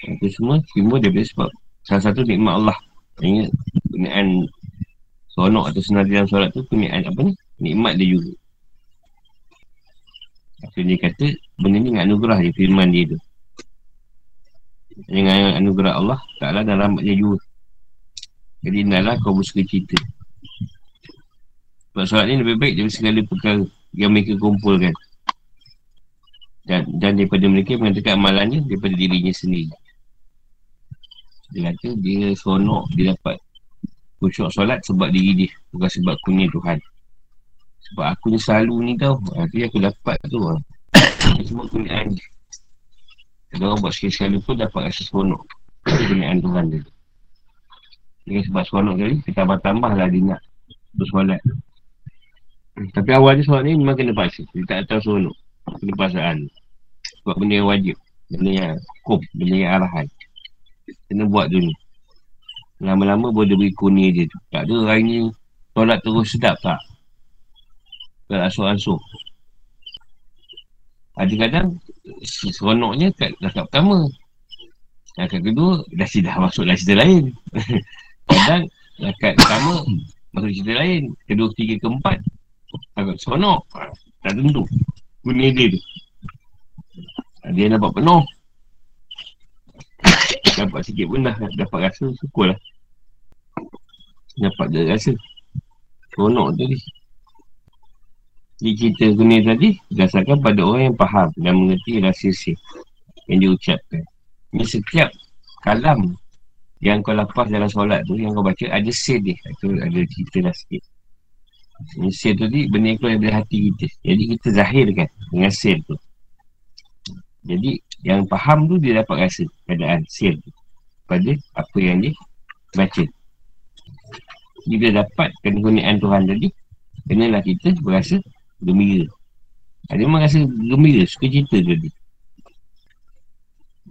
itu semua timbul daripada sebab salah satu nikmat Allah. Ini kenyataan sonok atau senar dalam solat tu kenyataan apa ni? Nikmat dia juga. Apa dia kata, benda ni dengan anugerah dia, firman dia tu. Dengan anugerah Allah, taklah dan rahmat dia juga. Jadi, inilah kau bersuka cerita. Sebab solat ni lebih baik daripada segala perkara yang mereka kumpulkan. Dan, dan daripada mereka mengatakan amalannya daripada dirinya sendiri. Dia kata dia seronok dia dapat khusyuk solat sebab diri dia Bukan sebab kunia Tuhan Sebab aku ni selalu ni tau Nanti aku dapat tu semua kuniaan dia Kalau orang buat sekali-sekali pun dapat rasa seronok. Kuniaan Tuhan dia. Dengan sebab seronok tadi Kita tambah-tambah lah dia nak Bersolat. Tapi awal dia solat ni memang kena paksa. Dia tak tahu seronok. Kena perasaan. Sebab benda yang wajib. Benda yang hukum. Benda yang arahan. Kena buat dulu Lama-lama boleh beri kunia dia tu. Tak ada hari ni Solat terus sedap tak? Tak asuh-asuh Ada kadang Seronoknya kat rakat pertama. Rakat kedua Dah dah masuk dalam cerita lain. Kadang Rakat pertama Masuk cerita lain. Kedua, ketiga, keempat Agak seronok. Tak tentu. Kunia dia tu. Dia nampak penuh. Dapat sikit pun dah dapat rasa syukur lah Dapat dia rasa. Seronok tadi Di cerita dunia tadi Berdasarkan pada orang yang faham Dan mengerti rahsia Yang diucapkan Ini setiap kalam Yang kau lepas dalam solat tu Yang kau baca ada say dia. Itu ada cerita lah sikit. Ini say tu tadi Benda yang keluar dari hati kita. Jadi kita zahirkan Dengan say tu. Jadi yang faham tu dia dapat rasa keadaan seal pada apa yang dia baca. Jika dapat kegunaan Tuhan tadi, kenalah kita berasa gembira. Dia memang rasa gembira, suka cerita tadi.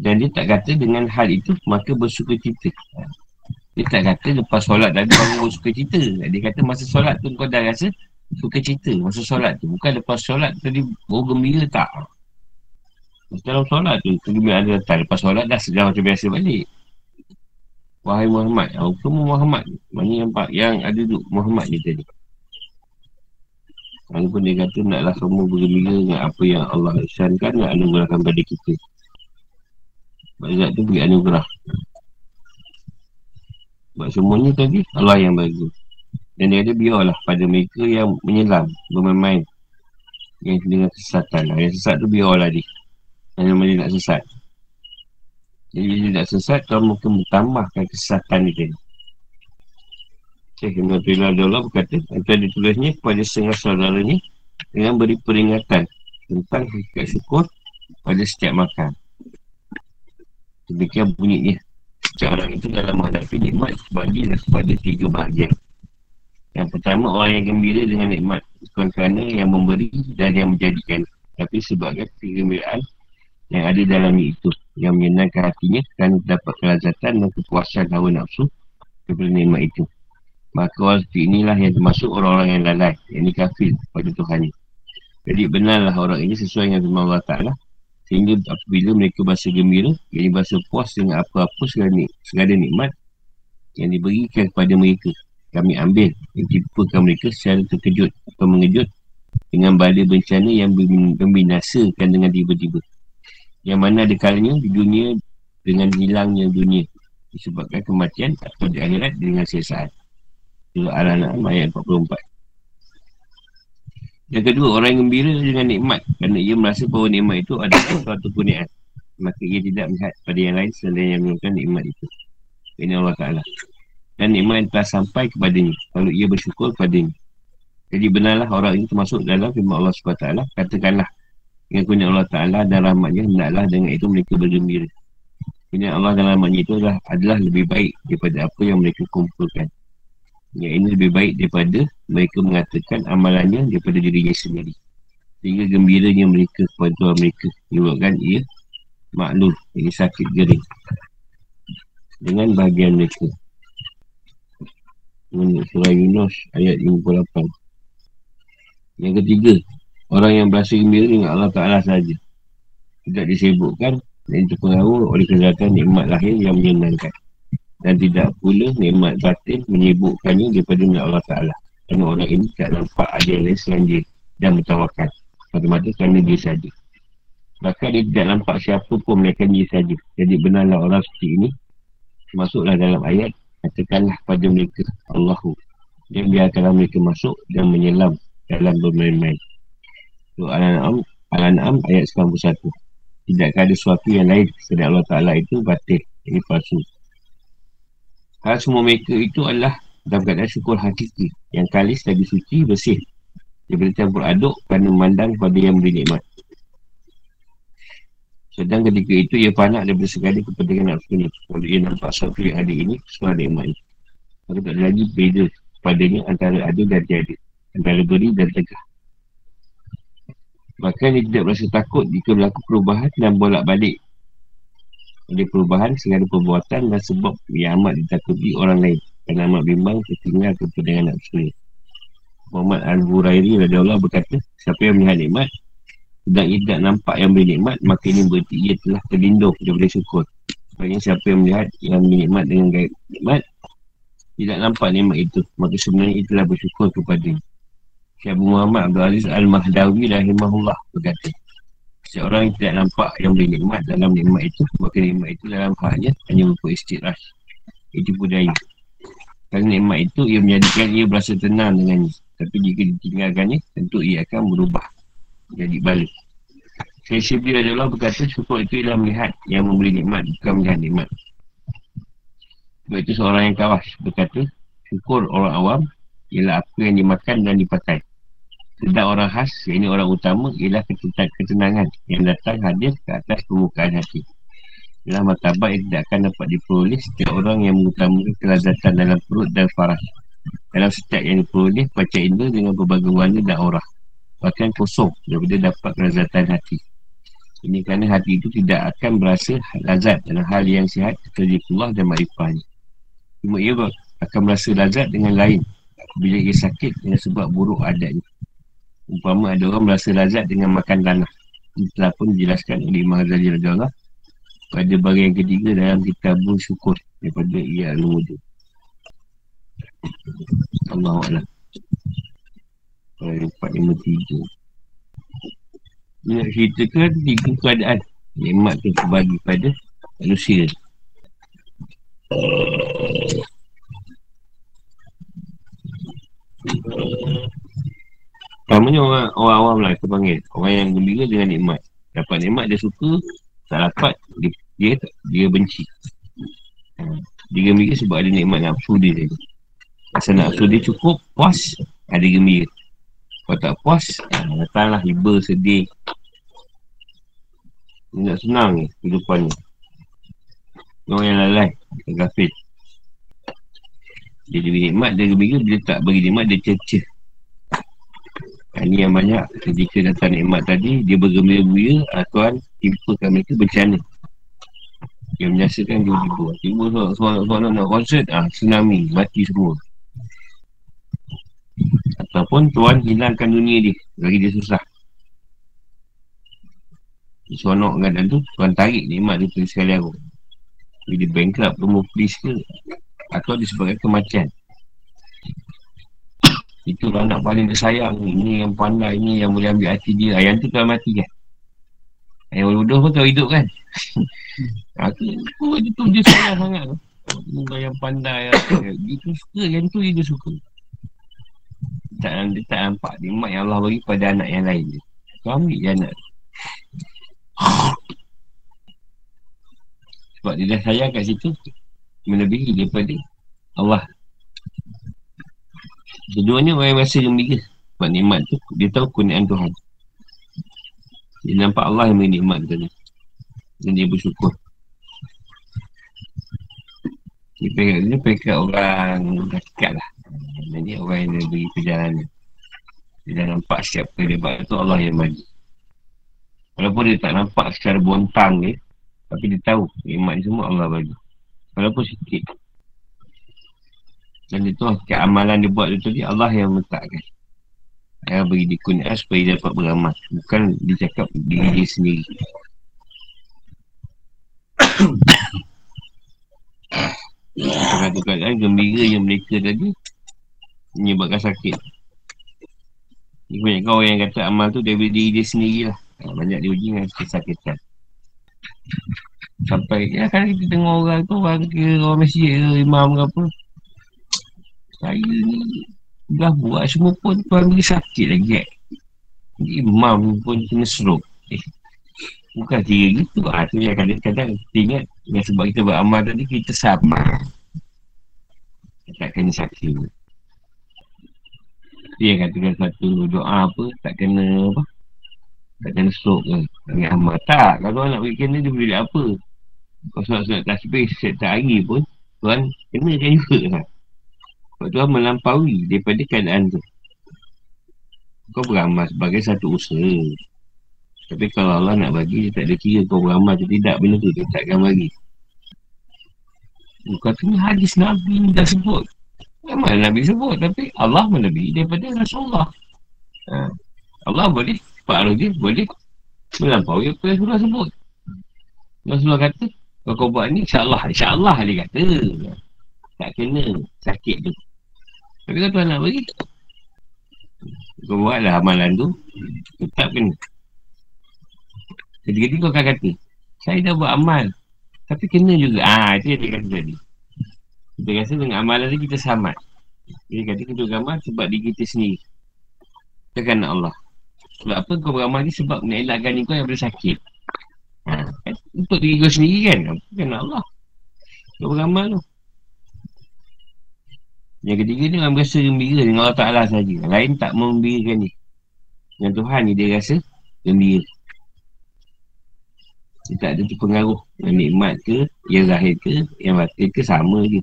Dan dia tak kata dengan hal itu, maka bersuka cita. Dia tak kata lepas solat tadi baru bersuka cita. Dia kata masa solat tu kau dah rasa suka cerita masa solat tu. Bukan lepas solat tadi baru gembira tak. Dalam solat tu, kegembiraan dia datang. Lepas solat dah segar macam biasa balik. Wahai Muhammad. Kamu Muhammad. Mana yang, yang ada tu Muhammad ni tadi. Walaupun dia kata naklah kamu bergembira dengan apa yang Allah isyankan nak anugerahkan pada kita. Sebab tu beri anugerah. Sebab semuanya tadi Allah yang bagi. Dan dia ada biarlah pada mereka yang menyelam, bermain-main. Yang dengan kesesatan. Yang sesat tu biarlah dia. Hanya dia nak sesat Jadi dia nak sesat Kau mungkin bertambahkan kesesatan dia Syekh Ibn Abdullah Abdullah berkata, antara ditulisnya kepada setengah saudaranya dengan beri peringatan tentang hakikat syukur pada setiap makan. Demikian bunyinya. Orang itu dalam menghadapi nikmat bagilah kepada tiga bahagian. Yang pertama, orang yang gembira dengan nikmat. Bukan kerana yang memberi dan yang menjadikan. Tapi sebagai kegembiraan yang ada dalam itu. Yang menyenangkan hatinya kerana dapat kelazatan dan kepuasan hawa nafsu daripada nikmat itu. Maka orang seperti inilah yang termasuk orang-orang yang lalai. Yang ini kafir pada Tuhan. Jadi benarlah orang ini sesuai dengan firman Allah Ta'ala. Sehingga apabila mereka berasa gembira, yang berasa puas dengan apa-apa segala, nik segala nikmat yang diberikan kepada mereka. Kami ambil yang tipukan mereka secara terkejut atau mengejut dengan badai bencana yang membinasakan dengan tiba-tiba. Yang mana ada kalanya di dunia dengan hilangnya dunia disebabkan kematian atau di akhirat dengan sesat. Surah Al-An'am ayat 44. Yang kedua, orang yang gembira dengan nikmat kerana ia merasa bahawa nikmat itu adalah suatu kurniaan. Maka ia tidak melihat pada yang lain selain yang menggunakan nikmat itu. Ini Allah Ta'ala. Dan nikmat yang telah sampai kepadanya kalau ia bersyukur kepadanya. Jadi benarlah orang ini termasuk dalam firman Allah SWT. Katakanlah dengan kurniaan Allah Ta'ala dan rahmatnya hendaklah dengan itu mereka bergembira. Kurniaan Allah dan rahmatnya itu adalah, adalah lebih baik daripada apa yang mereka kumpulkan. Yang ini lebih baik daripada mereka mengatakan amalannya daripada dirinya sendiri. Sehingga gembiranya mereka kepada Tuhan mereka. Menyebabkan ia maklum, ini sakit gering. Dengan bahagian mereka. Menurut surah Yunus ayat 58. Yang ketiga, orang yang berasa gembira dengan Allah Ta'ala sahaja. Tidak disebutkan dan terpengaruh oleh kesehatan nikmat lahir yang menyenangkan dan tidak pula nikmat batin menyebutkannya daripada nikmat Allah Ta'ala. Kerana orang ini tak nampak ada yang lain selain dia dan bertawakan mata-mata kerana dia saja. Bahkan dia tidak nampak siapa pun melainkan dia saja. Jadi benarlah orang seperti ini masuklah dalam ayat katakanlah pada mereka Allahu. Dan biarkanlah mereka masuk dan menyelam dalam bermain-main. So, Al-An'am Al-An'am ayat 91 Tidakkah ada sesuatu yang lain Selain Allah Ta'ala itu? Batin. Ini palsu Hal semua mereka itu adalah dalam keadaan syukur hakiki yang kalis lagi suci bersih daripada campur aduk kerana memandang pada yang beri nikmat. Sedang ketika itu ia panak daripada segala kepentingan nafsu ini. Kalau ia nampak sesuatu yang ada ini, semua nikmat ini. Maka tak ada lagi beza padanya antara ada dan tiada. Antara beri dan tegah. Bahkan dia tidak berasa takut jika berlaku perubahan dan bolak balik oleh perubahan segala perbuatan dan sebab yang amat ditakuti orang lain. Kerana amat bimbang tertinggal kepentingan nafsu Muhammad Al-Hurairi Allah berkata siapa yang melihat nikmat sedang ia tidak nampak yang beri nikmat maka ini berarti ia telah terlindung daripada syukur. Sebabnya siapa yang melihat yang beri nikmat dengan gaya nikmat tidak nampak nikmat itu. Maka sebenarnya ia telah bersyukur kepada Syekh Muhammad Abdul Aziz Al-Mahdawi rahimahullah berkata Seorang yang tidak nampak yang boleh nikmat dalam nikmat itu Maka nikmat itu dalam haknya hanya berupa istidrah Itu budaya. Kerana nikmat itu ia menjadikan ia berasa tenang dengannya. Tapi jika ditinggalkannya tentu ia akan berubah Jadi balik. Saya Syibli adalah berkata syukur itu ialah melihat yang memberi nikmat Bukan melihat nikmat. Sebab itu seorang yang kawas berkata Syukur orang awam ialah apa yang dimakan dan dipakai sedang orang khas, ini orang utama ialah ketenangan yang datang hadir ke atas permukaan hati. Ialah martabat yang tidak akan dapat diperoleh setiap orang yang mengutamakan kelazatan dalam perut dan farah. Dalam setiap yang diperoleh, baca indra dengan berbagai warna dan aurah. Bahkan kosong daripada dapat kelazatan hati. Ini kerana hati itu tidak akan berasa lazat dalam hal yang sihat kecuali Allah dan makrifahnya. Cuma ia akan merasa lazat dengan lain bila ia sakit dengan sebab buruk adatnya. Umpama ada orang merasa lazat dengan makan tanah. Ini telah pun dijelaskan oleh Imam Ghazali Raja pada bagian ketiga dalam kitab syukur daripada ia al-wudu. Allah Allah. Ayat 453. Ini nak ceritakan tiga keadaan nikmat tu terbagi pada manusia. Pertamanya orang, orang awam lah kita panggil Orang yang gembira dengan nikmat Dapat nikmat dia suka Tak dapat dia dia, dia benci ha. Dia gembira sebab ada nikmat nafsu dia saja Rasa nafsu dia cukup, puas, ada gembira. Kalau tak puas, ah, datanglah hiba, sedih. Dia nak senang ni, kehidupan ni. Orang yang lalai, gafil. Dia diberi nikmat, dia gembira. Bila tak bagi nikmat, dia cerca. Ini yang banyak ketika datang nikmat tadi, dia bergembira-gembira, ah, Tuhan timpakan mereka bencana. Dia menyaksikan dia tiba. Tiba soalan nak konsert, ah, tsunami, mati semua. Ataupun Tuhan hilangkan dunia dia, bagi dia susah. Dia seronok kan tu, Tuhan tarik nikmat dia tu sekali aku. Dia bankrupt, temu polis ke, atau disebabkan kematian. Itu anak paling dia sayang Ini yang pandai Ini yang boleh ambil hati dia. Yang tu kan mati kan? Yang bodoh pun kau hidup kan? Aku Aku tu dia sayang sangat. Kau yang pandai Dia. Tu suka Yang tu dia suka. Tak, Dia tak nampak. Nikmat yang Allah bagi pada anak yang lain Kau ambil je anak. Sebab dia dah sayang kat situ Melebihi daripada Allah Keduanya orang yang rasa gembira Sebab nikmat tu Dia tahu kunian Tuhan dia nampak Allah yang beri nikmat tadi. Dan dia bersyukur. Dia pekat, dia pekat orang dekat lah. Jadi orang yang dia beri perjalanan. Dia dah nampak setiap kelebat tu Allah yang bagi. Walaupun dia tak nampak secara bontang dia. Tapi dia tahu nikmat ni semua Allah bagi. Walaupun sikit. Dan itu amalan dia buat tu tadi Allah yang letakkan. Yang bagi dia kun'ah supaya dia dapat beramal. Bukan dia cakap diri dia sendiri. Satu keadaan gembira yang mereka tadi Menyebabkan sakit. Banyak kau yang kata amal tu Dari diri dia sendiri lah. Ha, Banyak diuji dengan kesakitan. Sampai ya kan kita tengok orang tu Orang ke orang ke imam ke apa Saya ni dah buat semua pun tuan beri sakit lagi eh. Imam pun kena stroke. Eh. Bukan kira gitu. Ah, tu yang kadang-kadang kita ingat yang sebab kita beramal tadi kita sama. Tak kena sakit. Dia katakan satu doa apa tak kena apa. Tak kena stroke ke. Dengan amal. Tak. Kalau nak beri kena dia boleh apa. Kalau solat-solat tasbih setiap hari pun Tuan kena kan juga lah. Sebab Tuhan melampaui daripada keadaan tu. Kau beramal sebagai satu usaha. Tapi kalau Allah nak bagi, dia tak ada kira kau beramal atau tidak. Benda tu dia takkan bagi. Kau tengah hadis Nabi dah sebut. Memang Nabi sebut. Tapi Allah melebihi daripada Rasulullah. Ha. Allah boleh, Pak dia boleh melampaui apa yang Rasulullah sebut. Rasulullah kata, kalau kau buat ni, insyaAllah. InsyaAllah dia kata. Tak kena sakit tu. Tapi kalau Tuhan nak bagi? Kau buatlah amalan tu. Tetap kena. Ketika-ketika kau akan kata Saya dah buat amal. Tapi kena juga. Ah Itu yang dia kata tadi. Kita rasa dengan amalan tu kita sama Dia kata kita beramal sebab diri kita sendiri. Kita kan Allah. Sebab apa kau beramal ni? Sebab nak elakkan ni kau yang bersakit ha, kan? Untuk diri kau sendiri kan? Bukan Allah? Kau beramal tu yang ketiga ni orang berasa gembira dengan Allah Ta'ala saja. Lain tak membirakan dia. Dengan Tuhan ni dia rasa gembira. Dia tak ada tu pengaruh. Yang nikmat ke, yang zahir ke, yang batin ke sama je.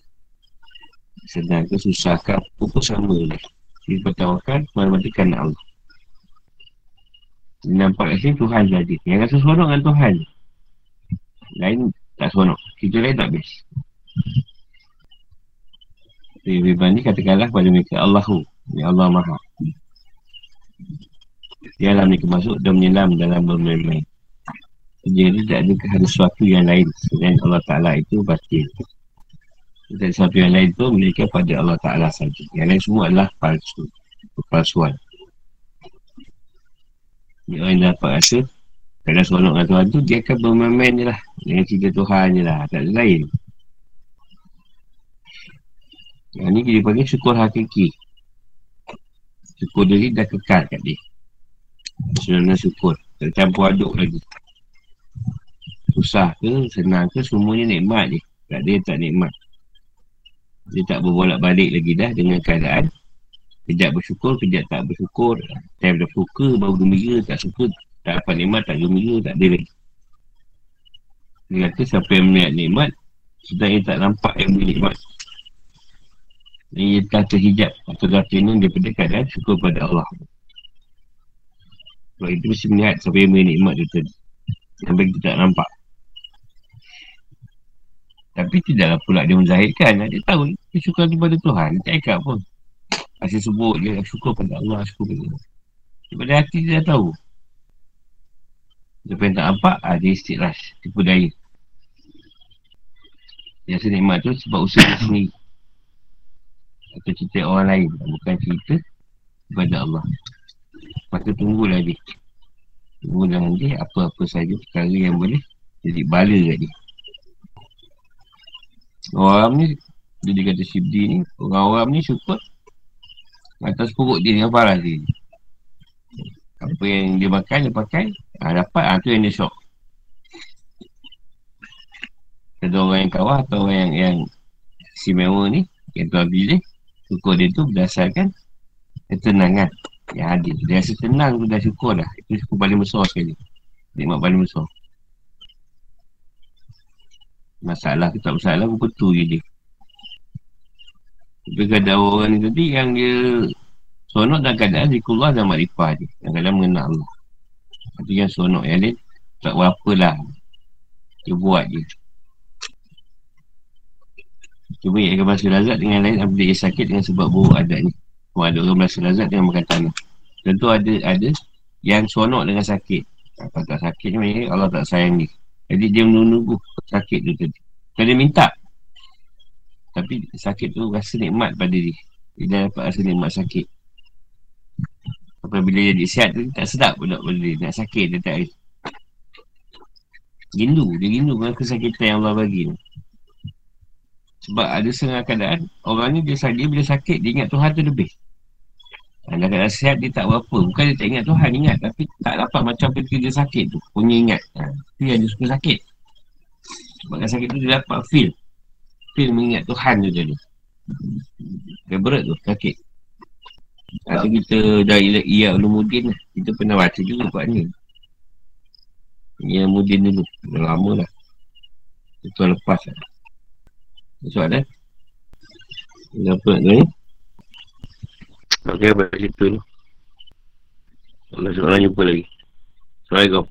Senang ke, susah ke, apa pun sama je. Dia bertawakan, mana-mana kan Allah. Dia nampak kat sini Tuhan saja. Yang rasa seronok dengan Tuhan. Lain tak seronok. Kita lain tak best. Lebih banding katakanlah kepada mereka Allahu Ya Allah Maha. Dia alam mereka masuk dan menyelam dalam bermain-main. Jadi tidak ada ada sesuatu yang lain Selain Allah Ta'ala itu batil Tidak ada sesuatu yang lain itu Mereka pada Allah Ta'ala saja. Yang lain semua adalah palsu Kepalsuan. Yang lain dapat rasa seronok dengan Tuhan tu Dia akan bermain-main je lah. Dengan cerita Tuhan je lah Tak ada lain yang ni dia panggil syukur hakiki. Syukur diri dah kekal kat dia. Sebenarnya syukur. Tak campur aduk lagi. Susah ke, senang ke, semuanya nikmat je. Tak dia tak nikmat. Dia tak berbolak balik lagi dah dengan keadaan Kejap bersyukur, kejap tak bersyukur Time dah suka, baru gembira Tak suka, tak dapat nikmat, tak gembira Tak ada lagi Dia kata siapa yang melihat nikmat Sedang ia tak nampak yang beri nikmat Dan telah terhijab Atau dah tenung daripada keadaan syukur pada Allah Sebab itu mesti melihat siapa yang beri nikmat tu tadi Sampai kita tak nampak tapi tidaklah pula dia menzahirkan. Dia tahu dia syukur kepada Tuhan. Dia tak ikat pun. Asyik sebut dia syukur pada Allah. Syukur pada Allah. Daripada hati dia dah tahu. Lepas yang tak nampak, ah, dia istiqras. Tipu daya. Dia rasa nikmat tu sebab usaha dia sendiri. Atau cerita orang lain. Bukan cerita kepada Allah. Maka tunggulah dia. Tunggu dengan dia apa-apa saja perkara yang boleh jadi bala kat dia. Orang ni Dia kata Shibdi ni Orang-orang ni syukur Atas perut dia dengan parah dia Apa yang dia makan Dia pakai ha, Dapat ha, tu yang dia syok Ada orang yang kawah Atau orang yang, yang Si mewah ni Yang tuan pilih Syukur dia tu berdasarkan Ketenangan Yang hadir Dia rasa tenang tu dah syukur dah. Itu syukur paling besar sekali. Nikmat paling besar. Masalah ke tak masalah pun betul je dia. Tapi ada orang ni tadi yang dia Sonok dalam keadaan zikullah dan makrifah dia Yang kadang mengenal Allah. Itu yang sonok yang dia Tak berapa lah Dia buat je Cuma ia akan merasa lazat dengan lain Apabila ia sakit dengan sebab buruk adat ni Cuma ada orang merasa lazat dengan makan tanah Tentu ada ada yang sonok dengan sakit Kalau tak sakit ni Allah tak sayang dia jadi dia menunggu sakit tu tadi. Kalau dia minta. Tapi sakit tu rasa nikmat pada dia. Dia dah dapat rasa nikmat sakit. Apabila dia jadi sihat tu, tak sedap pun nak pada dia. Nak sakit dia tak. Rindu. Dia rindu dengan kesakitan yang Allah bagi ni. Sebab ada setengah keadaan, orang ni dia, dia bila sakit, dia ingat Tuhan tu lebih. Dan keadaan sihat dia tak berapa. Bukan dia tak ingat Tuhan, ingat. Tapi tak dapat macam ketika dia sakit tu. Punya ingat. Ha. Itu yang dia suka sakit. Sebab sakit tu dia dapat feel. Feel mengingat Tuhan tu jadi. Dia berat tu, sakit. Atau kita dah iya ulumudin lah. Kita pernah baca juga buat ni. Iya mudin dulu. Lama lah. Itu lepas lah. Soalan? Apa nak tanya? Situ ni. Allah SWT jumpa lagi. Assalamualaikum.